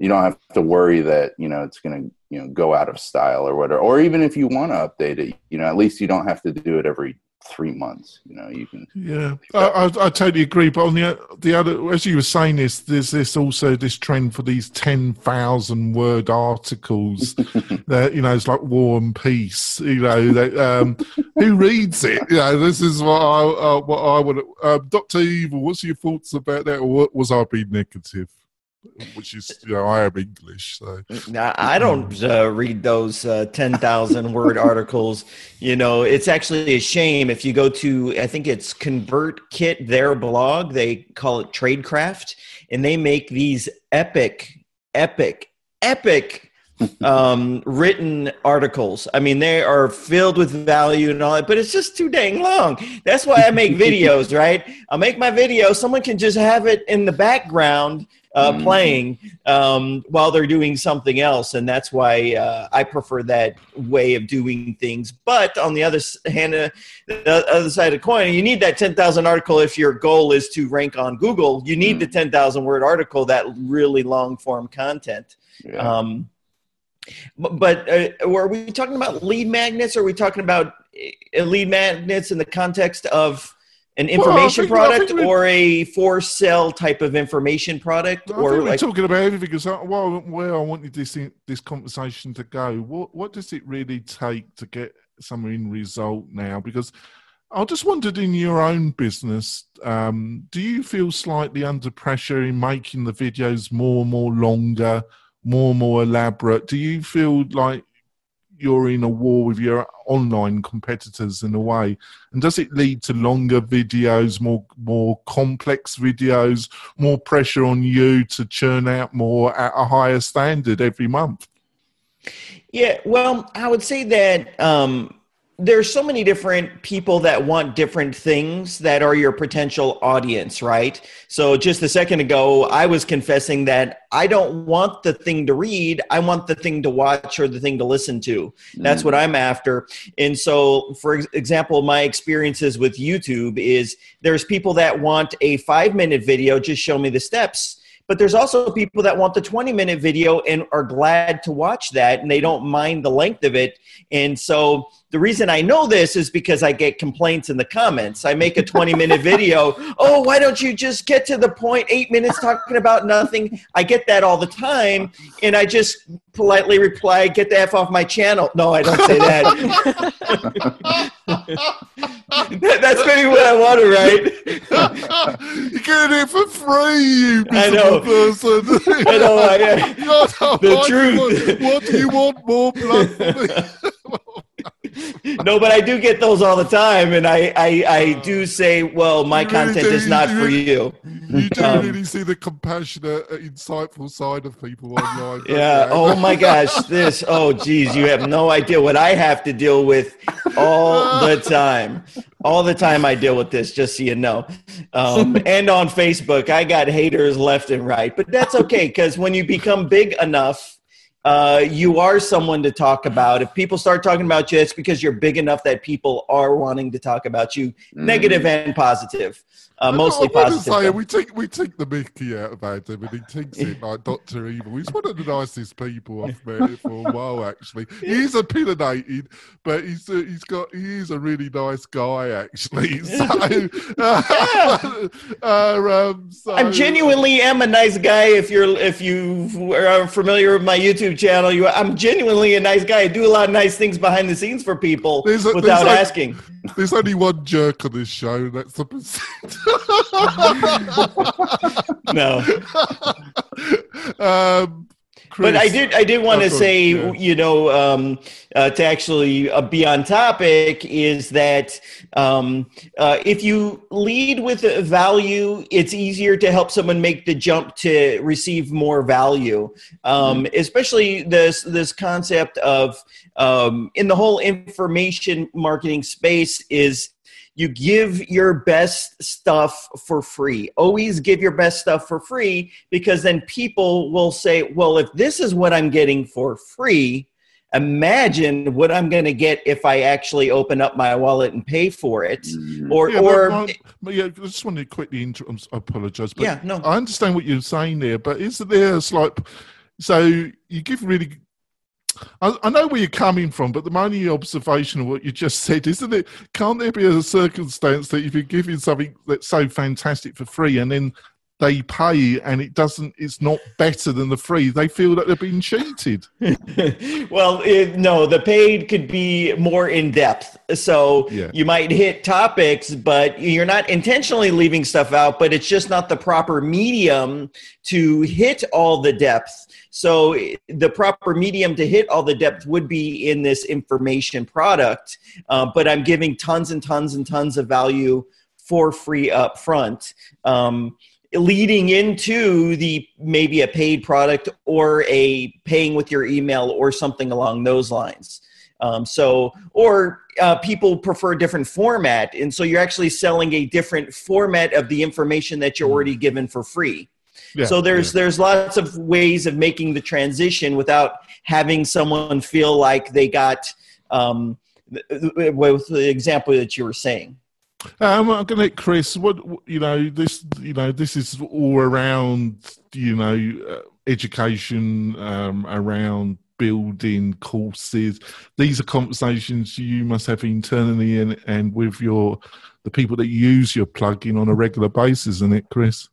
you don't have to worry that you know it's going to you know go out of style or whatever. Or even if you want to update it, you know at least you don't have to do it every three months. You know, you can. Yeah, I, I, I, totally agree. But on the the other, as you were saying, this there's this also this trend for these ten thousand word articles that you know it's like War and Peace. You know, that, um, who reads it? You know, this is what I uh, what I would. Uh, Doctor Evil, what's your thoughts about that? Or was I being negative? Which is you know I am English, so I don't uh, read those uh, ten thousand word articles. You know, it's actually a shame if you go to I think it's ConvertKit, their blog. They call it Tradecraft, and they make these epic, epic, epic um, written articles. I mean, they are filled with value and all that, but it's just too dang long. That's why I make videos, right? I'll make my video. Someone can just have it in the background uh, mm-hmm. playing um, while they're doing something else, and that's why uh, I prefer that way of doing things. But on the other hand, uh, the other side of the coin, you need that ten thousand article if your goal is to rank on Google. You need mm-hmm. the ten thousand word article, that really long form content. Yeah. Um, but uh, are we talking about lead magnets? Or are we talking about uh, lead magnets in the context of an information well, product or a for sale type of information product? I or think we're talking about everything. Because well, where I wanted this this conversation to go, what what does it really take to get some in result now? Because I just wondered in your own business, um, do you feel slightly under pressure in making the videos more and more longer, more and more elaborate? Do you feel like you're in a war with your online competitors in a way? And does it lead to longer videos more more complex videos more pressure on you to churn out more at a higher standard every month? Yeah well i would say that um there's so many different people that want different things that are your potential audience, right? So just a second ago, I was confessing that I don't want the thing to read. I want the thing to watch or the thing to listen to. That's mm. what I'm after. And so, for example, my experiences with YouTube is there's people that want a five minute video, just show me the steps but there's also people that want the 20 minute video and are glad to watch that and they don't mind the length of it and so the reason I know this is because I get complaints in the comments. I make a 20 minute video. Oh, why don't you just get to the point? Eight minutes talking about nothing. I get that all the time. And I just politely reply, get the F off my channel. No, I don't say that. That's maybe what I want to write. You're getting it for free, you I know. person. I know. I, the truth. What do you want more blood? no, but I do get those all the time, and I I, I do say, well, my content is not for you. You do um, really see the compassionate, uh, insightful side of people online. Yeah. Oh my gosh, this. Oh geez, you have no idea what I have to deal with all the time. All the time I deal with this, just so you know. Um, and on Facebook, I got haters left and right, but that's okay because when you become big enough uh, you are someone to talk about. If people start talking about you, it's because you're big enough that people are wanting to talk about you, mm. negative and positive. Uh, mostly I positive. Say, we take we take the Mickey out about him, and he thinks it like Doctor Evil. He's one of the nicest people I've met for a while. Actually, he's opinionated, but he's uh, he's got he's a really nice guy. Actually, so, uh, um, so, I genuinely am a nice guy. If you're if you are familiar with my YouTube channel. You, I'm genuinely a nice guy. I do a lot of nice things behind the scenes for people There's a- without there's like- asking. There's only one jerk on this show. And that's the percent. No, um, but I did. I did want to say, yeah. you know, um, uh, to actually uh, be on topic is that um, uh, if you lead with value, it's easier to help someone make the jump to receive more value. Um, Especially this this concept of um, in the whole information marketing space is you give your best stuff for free. Always give your best stuff for free because then people will say, well, if this is what I'm getting for free, imagine what I'm going to get if I actually open up my wallet and pay for it. Mhm. Or, Yeah, or but, but yeah, I just wanted to quickly inter- I'm s- I apologise, but yeah, no. I understand what you're saying there. But is there a slight? So you give really. I, I know where you're coming from, but the only observation of what you just said, isn't it? Can't there be a circumstance that if you're giving something that's so fantastic for free and then they pay and it doesn't, it's not better than the free, they feel that they're being cheated. well, it, no, the paid could be more in depth. So Yeah. you might hit topics, but you're not intentionally leaving stuff out, but it's just not the proper medium to hit all the depth. So the proper medium to hit all the depth would be in this information product, uh, but I'm giving tons and tons and tons of value for free up front. Um, leading into the maybe a paid product or a paying with your email or something along those lines. Um, so, or uh, people prefer a different format, and so you're actually selling a different format of the information that you're already given for free. Yeah, so there's there's lots of ways of making the transition without having someone feel like they got um, th- th- with the example that you were saying. Um, I'm going to Chris. What what- you know, this you know, this is all around you know uh, education, um, around building courses. These are conversations you must have internally and and with your the people that use your plugin on a regular basis, isn't it, Chris?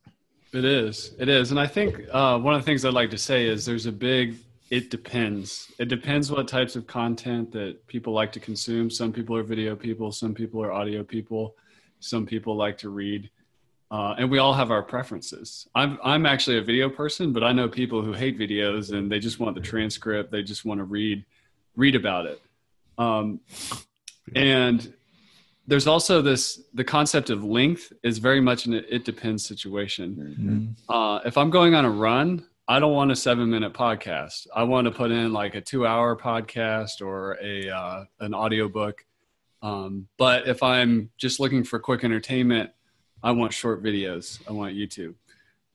It is. It is. And I think uh, one of the things I'd like to say is there's a big, it depends. It depends what types of content that people like to consume. Some people are video people, some people are audio people, some people like to read. Uh, and we all have our preferences. I'm, I'm actually a video person, but I know people who hate videos and they just want the transcript. They just want to read, read about it. Um, and there's also this the concept of length is very much an it depends situation. Mhm. uh, if i'm going on a run i don't want a seven minute podcast. I want to put in like a two hour podcast or a uh, an audiobook. Um, but if i'm just looking for quick entertainment i want short videos. I want youtube.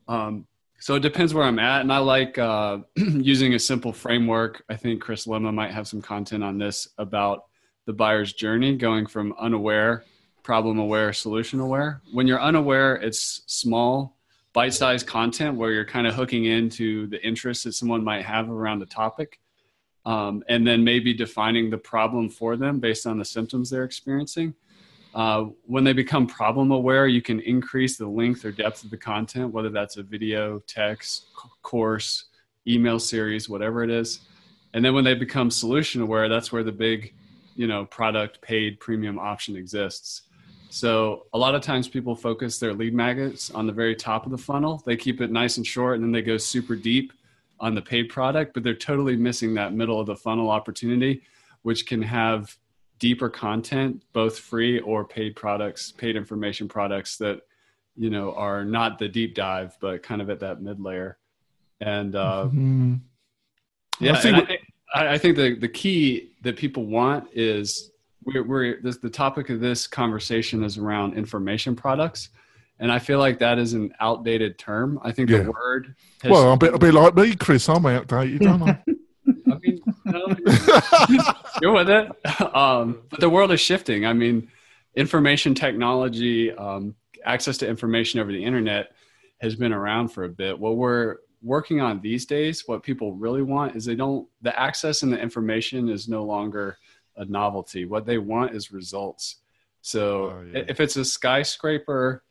Um, so it depends where i'm at. And i like uh, using a simple framework. I think Chris Lema might have some content on this about the buyer's journey going from unaware problem aware solution aware. When you're unaware it's small bite-sized content where you're kind of hooking into the interest that someone might have around a topic um, and then maybe defining the problem for them based on the symptoms they're experiencing. Uh, when they become problem aware you can increase the length or depth of the content whether that's a video text c- course email series whatever it is. And then when they become solution aware that's where the big you know product paid premium option exists. So a lot of times people focus their lead magnets on the very top of the funnel. They keep it nice and short and then they go super deep on the paid product but they're totally missing that middle of the funnel opportunity which can have deeper content both free or paid products paid information products that you know are not the deep dive but kind of at that mid layer. And uh, Mm. yeah, I see and I think, I, I think the, the key that people want is we're, we're this, the topic of this conversation is around information products, and I feel like that is an outdated term. I think Yeah. the word. Has, Well, a bit, a bit like me, Chris. I'm outdated, aren't I? I mean, no, you're with it. Um, but the world is shifting. I mean, information technology, um, access to information over the internet has been around for a bit. What we're working on these days, what people really want is they don't, the access and the information is no longer a novelty. What they want is results. So Oh, yeah. if it's a skyscraper,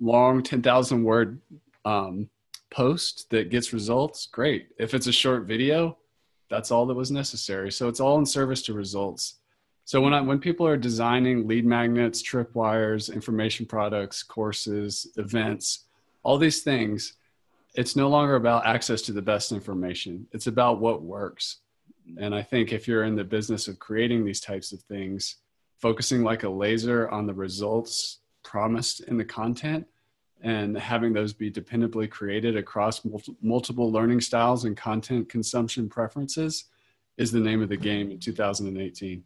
long 10,000 word um, post that gets results, great. If it's a short video, that's all that was necessary. So it's all in service to results. So when I, when people are designing lead magnets, tripwires, information products, courses, events, all these things, it's no longer about access to the best information. It's about what works. And I think if you're in the business of creating these types of things, focusing like a laser on the results promised in the content and having those be dependably created across multiple learning styles and content consumption preferences is the name of the game in 2018.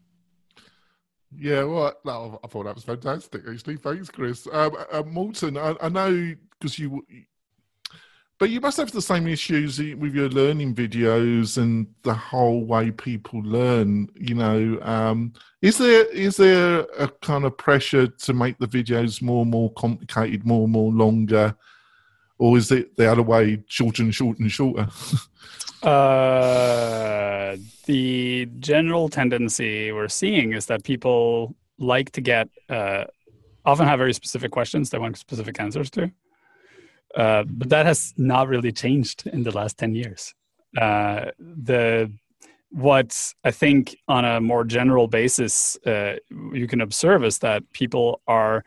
Yeah, well, I thought that was fantastic. Actually, thanks, Chris. Um, uh, Morten, I, I know because you but you must have the same issues with your learning videos and the whole way people learn. You know, um, is there is there a kind of pressure to make the videos more and more complicated, more and more longer, or is it the other way, shorter and shorter and shorter? uh, the general tendency we're seeing is that people like to get uh, often have very specific questions they want specific answers to uh, but that has not really changed in the last 10 years. Uh, the what I think on a more general basis uh, you can observe is that people are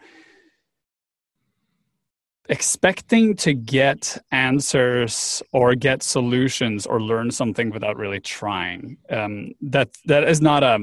expecting to get answers or get solutions or learn something without really trying. Um, that that is not a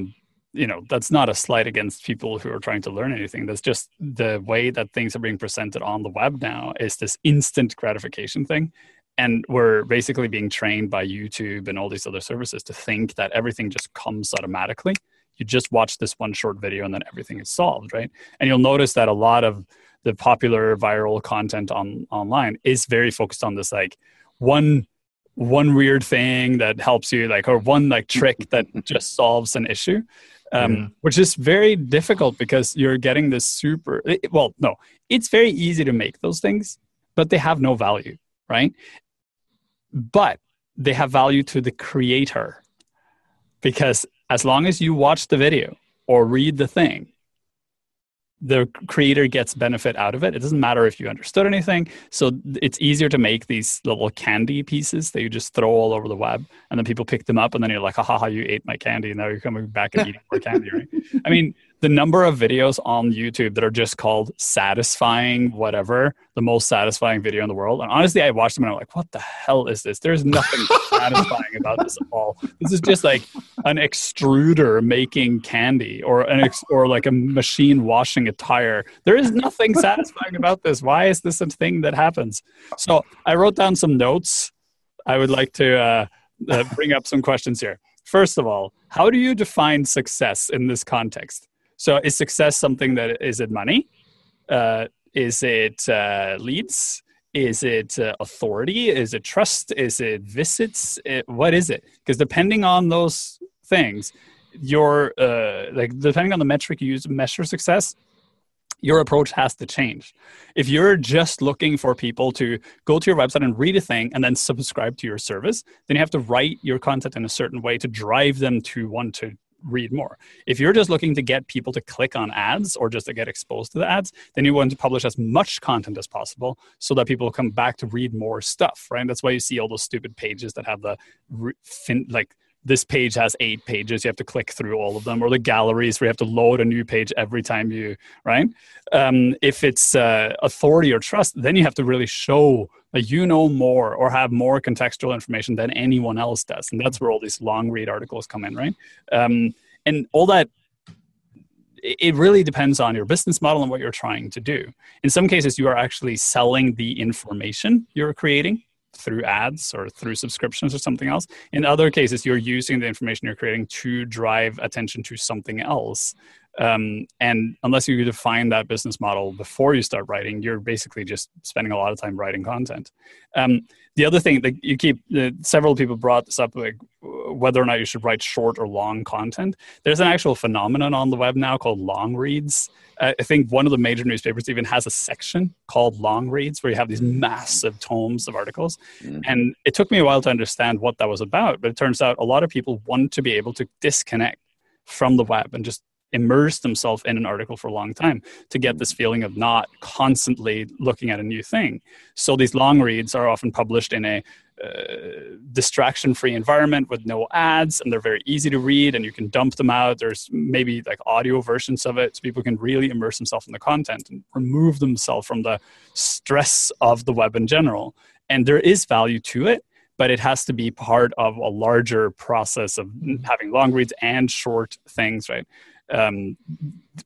you know that's not a slight against people who are trying to learn anything. That's just the way that things are being presented on the web now is this instant gratification thing. And we're basically being trained by youtube and all these other services to think that everything just comes automatically. You just watch this one short video and then everything is solved right? And you'll notice that a lot of the popular viral content on online is very focused on this like one one weird thing that helps you like or one like trick that just solves an issue um, yeah. which is very difficult because you're getting this super. Well, no, it's very easy to make those things, but they have no value, right? But they have value to the creator because as long as you watch the video or read the thing, the creator gets benefit out of it. It doesn't matter if you understood anything. So it's easier to make these little candy pieces that you just throw all over the web, and then people pick them up, and then you're like, "Ha ha ha! You ate my candy, and now you're coming back and eating more candy." Right? I mean, the number of videos on YouTube that are just called satisfying whatever, the most satisfying video in the world. And honestly, I watched them and I'm like, what the hell is this? There's nothing satisfying about this at all. This is just like an extruder making candy or an ex- or like a machine washing a tire. There is nothing satisfying about this. Why is this a thing that happens? So I wrote down some notes. I would like to uh, uh, bring up some questions here. First of all, how do you define success in this context? So is success something that is it money? Uh, is it uh, leads? Is it uh, authority? Is it trust? Is it visits? It, what is it? Because depending on those things, your uh, like depending on the metric you use to measure success, your approach has to change. If you're just looking for people to go to your website and read a thing and then subscribe to your service, then you have to write your content in a certain way to drive them to want to read more. If you're just looking to get people to click on ads or just to get exposed to the ads, then you want to publish as much content as possible so that people come back to read more stuff, right? That's why you see all those stupid pages that have the fin- like this page has eight pages you have to click through all of them or the galleries where you have to load a new page every time you right um, if it's uh, authority or trust then you have to really show that you know more or have more contextual information than anyone else does and that's where all these long read articles come in right um, and all that it really depends on your business model and what you're trying to do in some cases you are actually selling the information you're creating through ads or through subscriptions or something else. In other cases, you're using the information you're creating to drive attention to something else. Um, and unless you define that business model before you start writing, you're basically just spending a lot of time writing content. Um, the other thing that you keep, uh, several people brought this up, like whether or not you should write short or long content. There's an actual phenomenon on the web now called long reads. Uh, I think one of the major newspapers even has a section called long reads where you have these massive tomes of articles. Mm-hmm. And it took me a while to understand what that was about, but it turns out a lot of people want to be able to disconnect from the web and just immerse themselves in an article for a long time to get this feeling of not constantly looking at a new thing. So these long reads are often published in a uh, distraction free environment with no ads and they're very easy to read and you can dump them out. There's maybe like audio versions of it so people can really immerse themselves in the content and remove themselves from the stress of the web in general. And there is value to it but it has to be part of a larger process of having long reads and short things right um,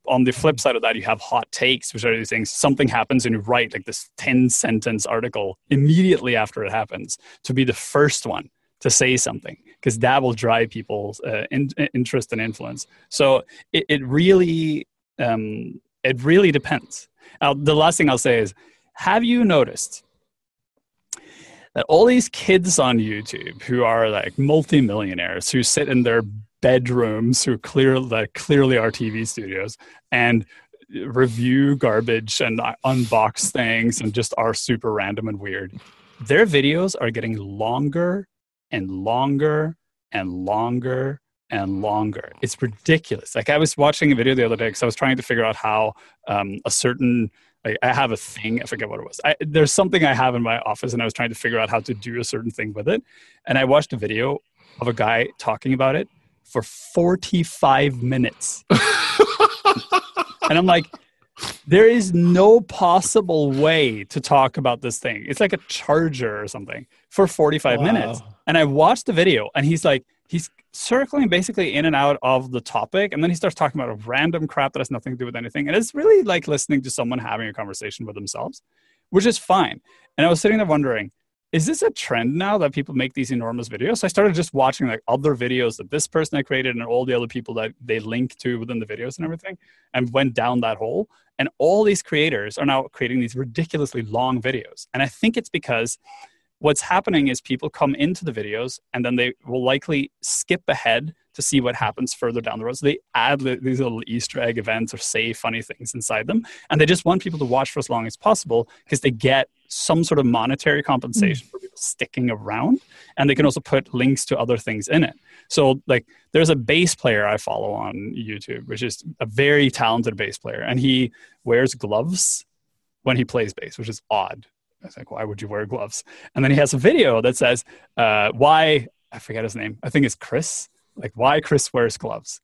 on the flip side of that, you have hot takes, which are these things. Something happens and you write like this 10 sentence article immediately after it happens to be the first one to say something because that will drive people's uh, in, interest and influence. So it, it really, um, it really depends. Now, the last thing I'll say is, have you noticed that all these kids on YouTube who are like multimillionaires who sit in their bedrooms who clear clearly are TV studios and review garbage and unbox things and just are super random and weird. Their videos are getting longer and longer and longer and longer. It's ridiculous. Like I was watching a video the other day because I was trying to figure out how um, a certain like I have a thing. I forget what it was. I, there's something I have in my office, and I was trying to figure out how to do a certain thing with it. And I watched a video of a guy talking about it, for 45 minutes. and I'm like, there is no possible way to talk about this thing. It's like a charger or something for 45 wow. minutes. And I watched the video and he's like, he's circling basically in and out of the topic. And then he starts talking about a random crap that has nothing to do with anything. And it's really like listening to someone having a conversation with themselves, which is fine. And I was sitting there wondering, is this a trend now that people make these enormous videos? So I started just watching like other videos that this person had created and all the other people that they link to within the videos and everything, and went down that hole. And all these creators are now creating these ridiculously long videos. And I think it's because what's happening is people come into the videos and then they will likely skip ahead to see what happens further down the road. So they add these little Easter egg events or say funny things inside them. And they just want people to watch for as long as possible because they get some sort of monetary compensation mm. for people sticking around. And they can also put links to other things in it. So, like, there's a bass player I follow on YouTube, which is a very talented bass player. And he wears gloves when he plays bass, which is odd. I think, why would you wear gloves? And then he has a video that says, uh, why, I forget his name, I think it's Chris like why Chris wears gloves.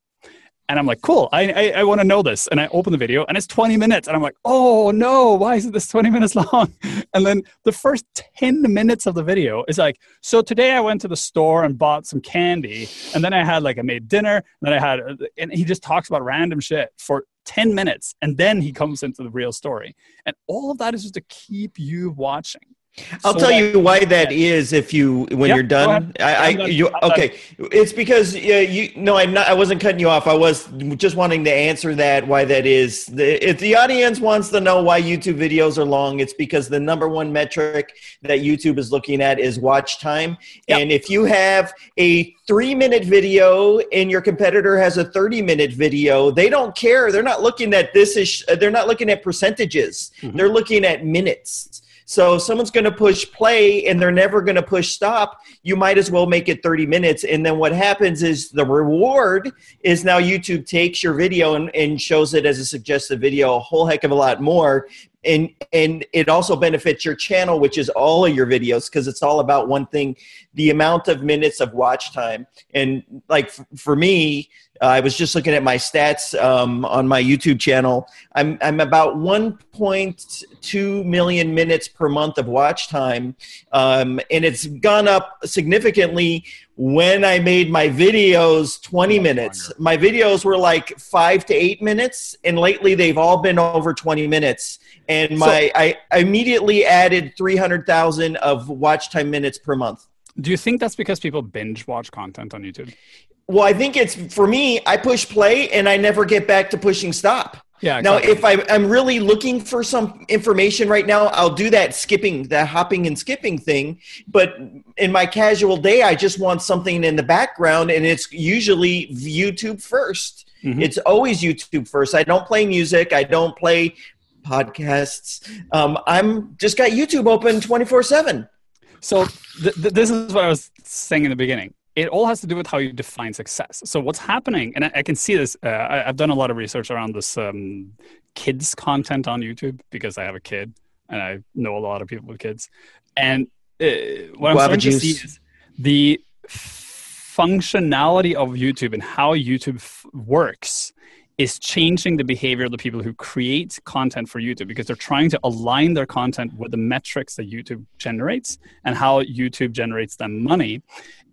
And I'm like, cool, I, I, I want to know this. And I open the video and it's 20 minutes. And I'm like, oh no, why is this 20 minutes long? And then the first 10 minutes of the video is like, so today I went to the store and bought some candy. And then I had like, I made dinner. And then I had, uh, and he just talks about random shit for 10 minutes. And then he comes into the real story. And all of that is just to keep you watching. I'll so tell that, you why that is if you when yep, you're done. I, I you okay. It's because uh, you no, I'm not. I wasn't cutting you off. I was just wanting to answer that why that is. The, if the audience wants to know why YouTube videos are long, it's because the number one metric that YouTube is looking at is watch time. Yep. And if you have a three minute video and your competitor has a 30 minute video, they don't care. They're not looking at this is. They're not looking at percentages. Mm-hmm. They're looking at minutes. So someone's going to push play and they're never going to push stop, you might as well make it 30 minutes. And then what happens is the reward is now YouTube takes your video and, and shows it as a suggested video a whole heck of a lot more and and it also benefits your channel which is all of your videos because it's all about one thing the amount of minutes of watch time and like f- for me uh, i was just looking at my stats um, on my youtube channel i'm i'm about 1.2 million minutes per month of watch time um, and it's gone up significantly when I made my videos 20 minutes. My videos were like five to eight minutes, and lately they've all been over 20 minutes. And my so, I immediately added 300,000 of watch time minutes per month. Do you think that's because people binge watch content on YouTube? Well, I think it's for me, I push play and I never get back to pushing stop. Yeah. Exactly. Now, if I, I'm really looking for some information right now, I'll do that skipping, that hopping and skipping thing. But in my casual day, I just want something in the background, and it's usually YouTube 1st mm-hmm. It's always YouTube first. I don't play music. I don't play podcasts. Um, I'm just got YouTube open 24 seven. So th- th- this is what I was saying in the beginning it all has to do with how you define success. So what's happening, and I, I can see this. Uh, I, have done a lot of research around this um, kids content on YouTube because I have a kid and I know a lot of people with kids. And uh, what I'm starting to see is the functionality of YouTube and how YouTube f- works is changing the behavior of the people who create content for YouTube because they're trying to align their content with the metrics that YouTube generates and how YouTube generates them money.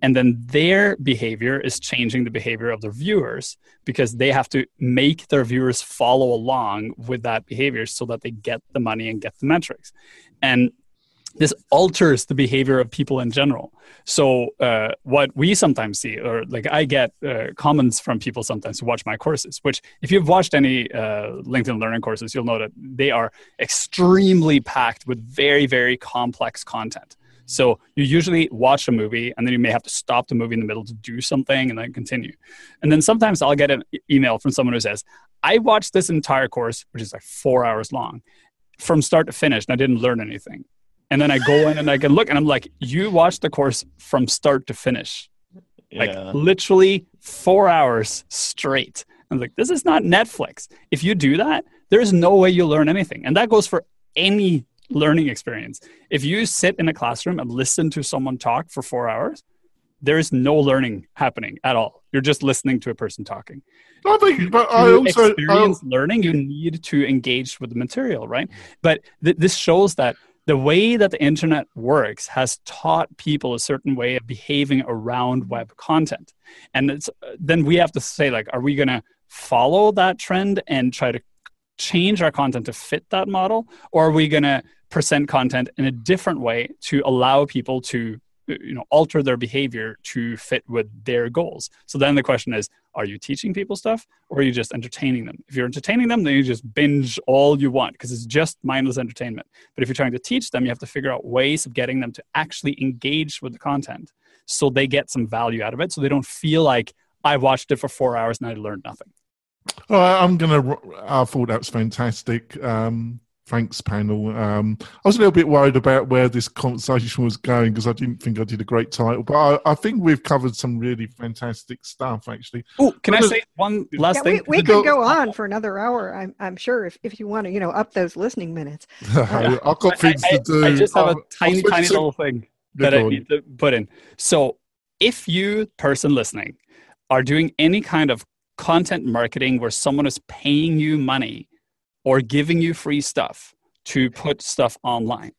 And then their behavior is changing the behavior of their viewers because they have to make their viewers follow along with that behavior so that they get the money and get the metrics. And this alters the behavior of people in general. So uh, what we sometimes see, or like I get uh, comments from people sometimes who watch my courses. Which, if you've watched any uh, LinkedIn Learning courses, you'll know that they are extremely packed with very, very complex content. So you usually watch a movie, and then you may have to stop the movie in the middle to do something, and then continue. And then sometimes I'll get an email from someone who says, "I watched this entire course, which is like four hours long, from start to finish, and I didn't learn anything." and then I go in and I can look and I'm like, you watched the course from start to finish, like Yeah. literally four hours straight. I'm like, this is not Netflix. If you do that, there is no way you'll learn anything, and that goes for any learning experience. If you sit in a classroom and listen to someone talk for four hours, there is no learning happening at all. You're just listening to a person talking I think, but I to also, I, experience learning, you need to engage with the material, right? But th- this shows that the way that the internet works has taught people a certain way of behaving around web content, and it's, uh, then we have to say, like, are we going to follow that trend and try to change our content to fit that model, or are we going to present content in a different way to allow people to you know alter their behavior to fit with their goals? So then the question is are you teaching people stuff or are you just entertaining them? If you're entertaining them then you just binge all you want because it's just mindless entertainment. But if you're trying to teach them you have to figure out ways of getting them to actually engage with the content so they get some value out of it so they don't feel like i watched it for four hours and i learned nothing Right, I'm gonna. I thought that was fantastic. Um, thanks, panel. Um, I was a little bit worried about where this conversation was going because I didn't think I did a great title, but I, I think we've covered some really fantastic stuff. Actually, oh can i say one last Yeah, thing we, we Go- could go on for another hour. I'm, I'm sure if, if you want to, you know, up those listening minutes. I've got things I, to do. I just have a I'll tiny tiny little thing that I need to put in. So, if you, person listening, are doing any kind of content marketing where someone is paying you money or giving you free stuff to put stuff online,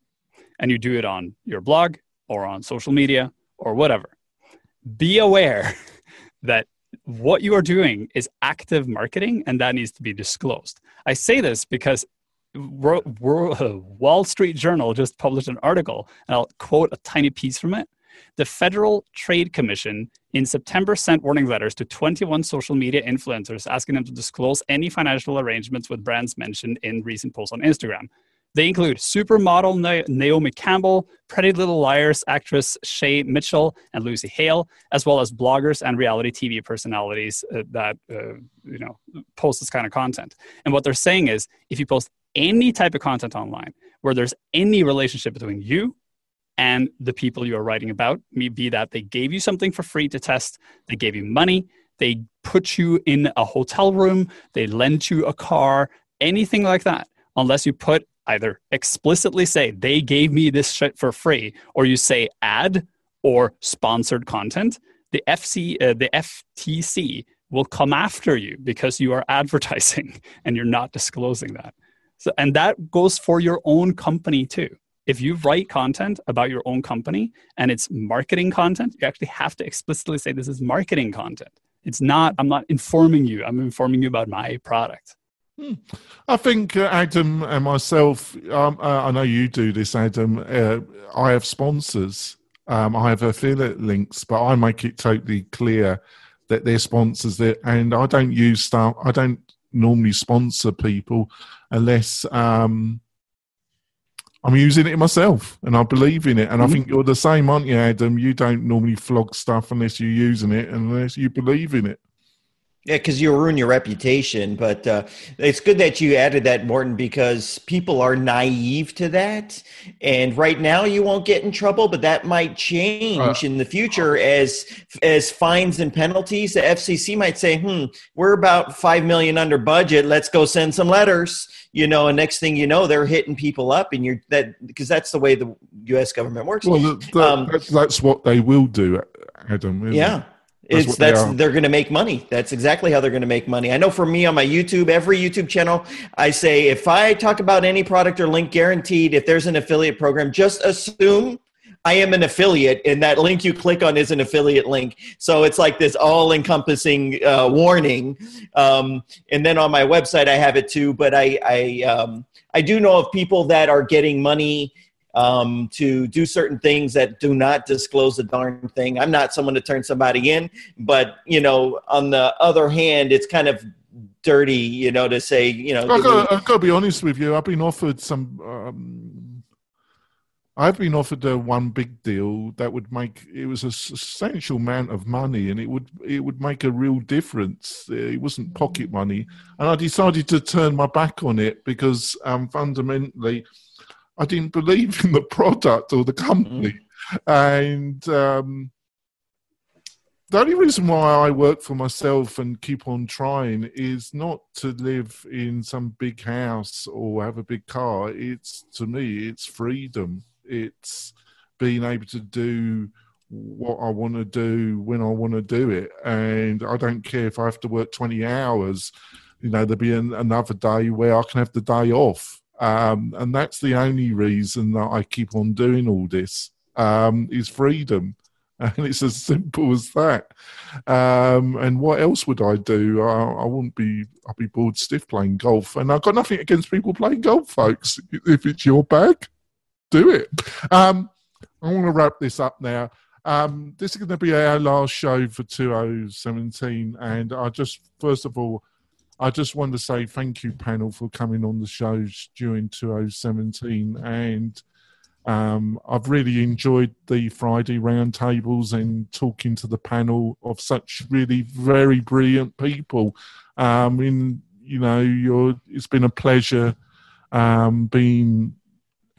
and you do it on your blog or on social media or whatever, be aware that what you are doing is active marketing and that needs to be disclosed. I say this because Wall Street Journal just published an article, and I'll quote a tiny piece from it. The Federal Trade Commission in September sent warning letters to 21 social media influencers asking them to disclose any financial arrangements with brands mentioned in recent posts on Instagram. They include supermodel Na- Naomi Campbell, Pretty Little Liars actress Shay Mitchell, and Lucy Hale, as well as bloggers and reality TV personalities uh, that uh, you know post this kind of content. And what they're saying is, if you post any type of content online where there's any relationship between you and the people you are writing about, be that they gave you something for free to test, they gave you money, they put you in a hotel room, they lent you a car, anything like that, unless you put either explicitly say they gave me this shit for free, or you say ad or sponsored content, the FC, uh, the FTC will come after you because you are advertising and you're not disclosing that. So, and that goes for your own company too. If you write content about your own company and it's marketing content, you actually have to explicitly say this is marketing content. It's not, I'm not informing you, I'm informing you about my product. I think uh, Adam and myself, um, uh, I know you do this, Adam. Uh, I have sponsors. Um, I have affiliate links, but I make it totally clear that they're sponsors. That, and I don't use stuff. I don't normally sponsor people unless um, I'm using it myself and I believe in it. And I mm-hmm. think you're the same, aren't you, Adam? You don't normally flog stuff unless you're using it, unless you believe in it. Yeah, because you'll ruin your reputation. But uh, it's good that you added that, Morten, because people are naive to that. And right now, you won't get in trouble, but that might change uh, in the future as as fines and penalties. The FCC might say, "Hmm, we're about five million under budget. Let's go send some letters." You know, and next thing you know, they're hitting people up, and you're that because that's the way the U.S. government works. Well, the, the, um, that's, that's, what they will do, Adam. yeah. It? That's it's that's they are going to make money. That's exactly how they're going to make money. I know for me on my YouTube, every YouTube channel, I say if I talk about any product or link guaranteed, if there's an affiliate program, just assume I am an affiliate, and that link you click on is an affiliate link. So it's like this all encompassing uh, warning. Um, and then on my website, I have it too. But I I, um, I do know of people that are getting money um, to do certain things that do not disclose a darn thing. I'm not someone to turn somebody in, but you know, on the other hand, it's kind of dirty, you know, to say, you know. I've got, I've got to be honest with you. I've been offered some. Um, I've been offered a one big deal that would make it was a substantial amount of money, and it would it would make a real difference. It wasn't pocket money, and I decided to turn my back on it because um, fundamentally I didn't believe in the product or the company. Mm-hmm. And um, the only reason why I work for myself and keep on trying is not to live in some big house or have a big car. It's to me, it's freedom. It's being able to do what I want to do when I want to do it. And I don't care if I have to work 20 hours. You know, there'll be an, another day where I can have the day off. Um, and that's the only reason that I keep on doing all this um, is freedom. And it's as simple as that. Um, and what else would I do? I, I wouldn't be. I'd be bored stiff playing golf. And I've got nothing against people playing golf, folks. If it's your bag, do it. Um, I want to wrap this up now. Um, this is going to be our last show for 2017, and I just first of all I just want to say thank you, panel, for coming on the shows during 2017. And um, I've really enjoyed the Friday roundtables and talking to the panel of such really very brilliant people. Um, in you know, it's been a pleasure um, being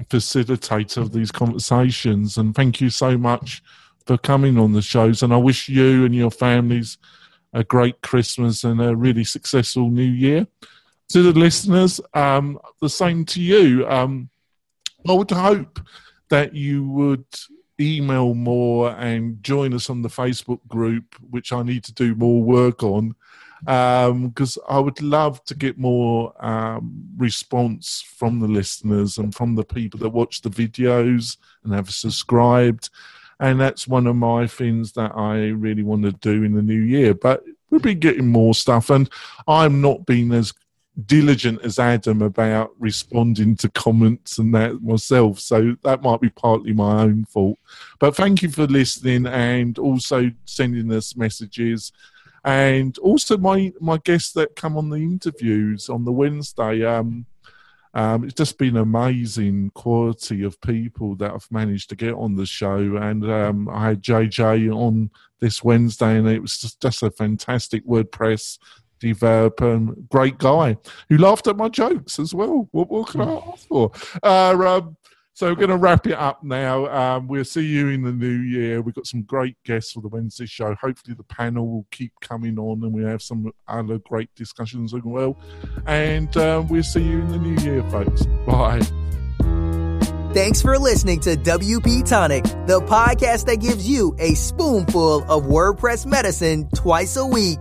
facilitator of these conversations. And thank you so much for coming on the shows. And I wish you and your families a great Christmas and a really successful New Year. To the listeners, um, the same to you. Um, I would hope that you would email more and join us on the Facebook group, which I need to do more work on, because um, I would love to get more um, response from the listeners and from the people that watch the videos and have subscribed and that's one of my things that I really want to do in the new year. But we've been getting more stuff, and I'm not being as diligent as Adam about responding to comments and that myself. So that might be partly my own fault. But thank you for listening and also sending us messages. And also my my guests that come on the interviews on the Wednesday. Um, um, it's just been amazing quality of people that I've managed to get on the show. And um, I had JJ on this Wednesday, and it was just, just a fantastic WordPress developer, great guy who laughed at my jokes as well. What, what can I ask for? Uh, um, so we're going to wrap it up now. Um, we'll see you in the new year. We've got some great guests for the Wednesday show. Hopefully, the panel will keep coming on and we have some other great discussions as well. And uh, we'll see you in the new year, folks. Bye. Thanks for listening to WP Tonic, the podcast that gives you a spoonful of WordPress medicine twice a week.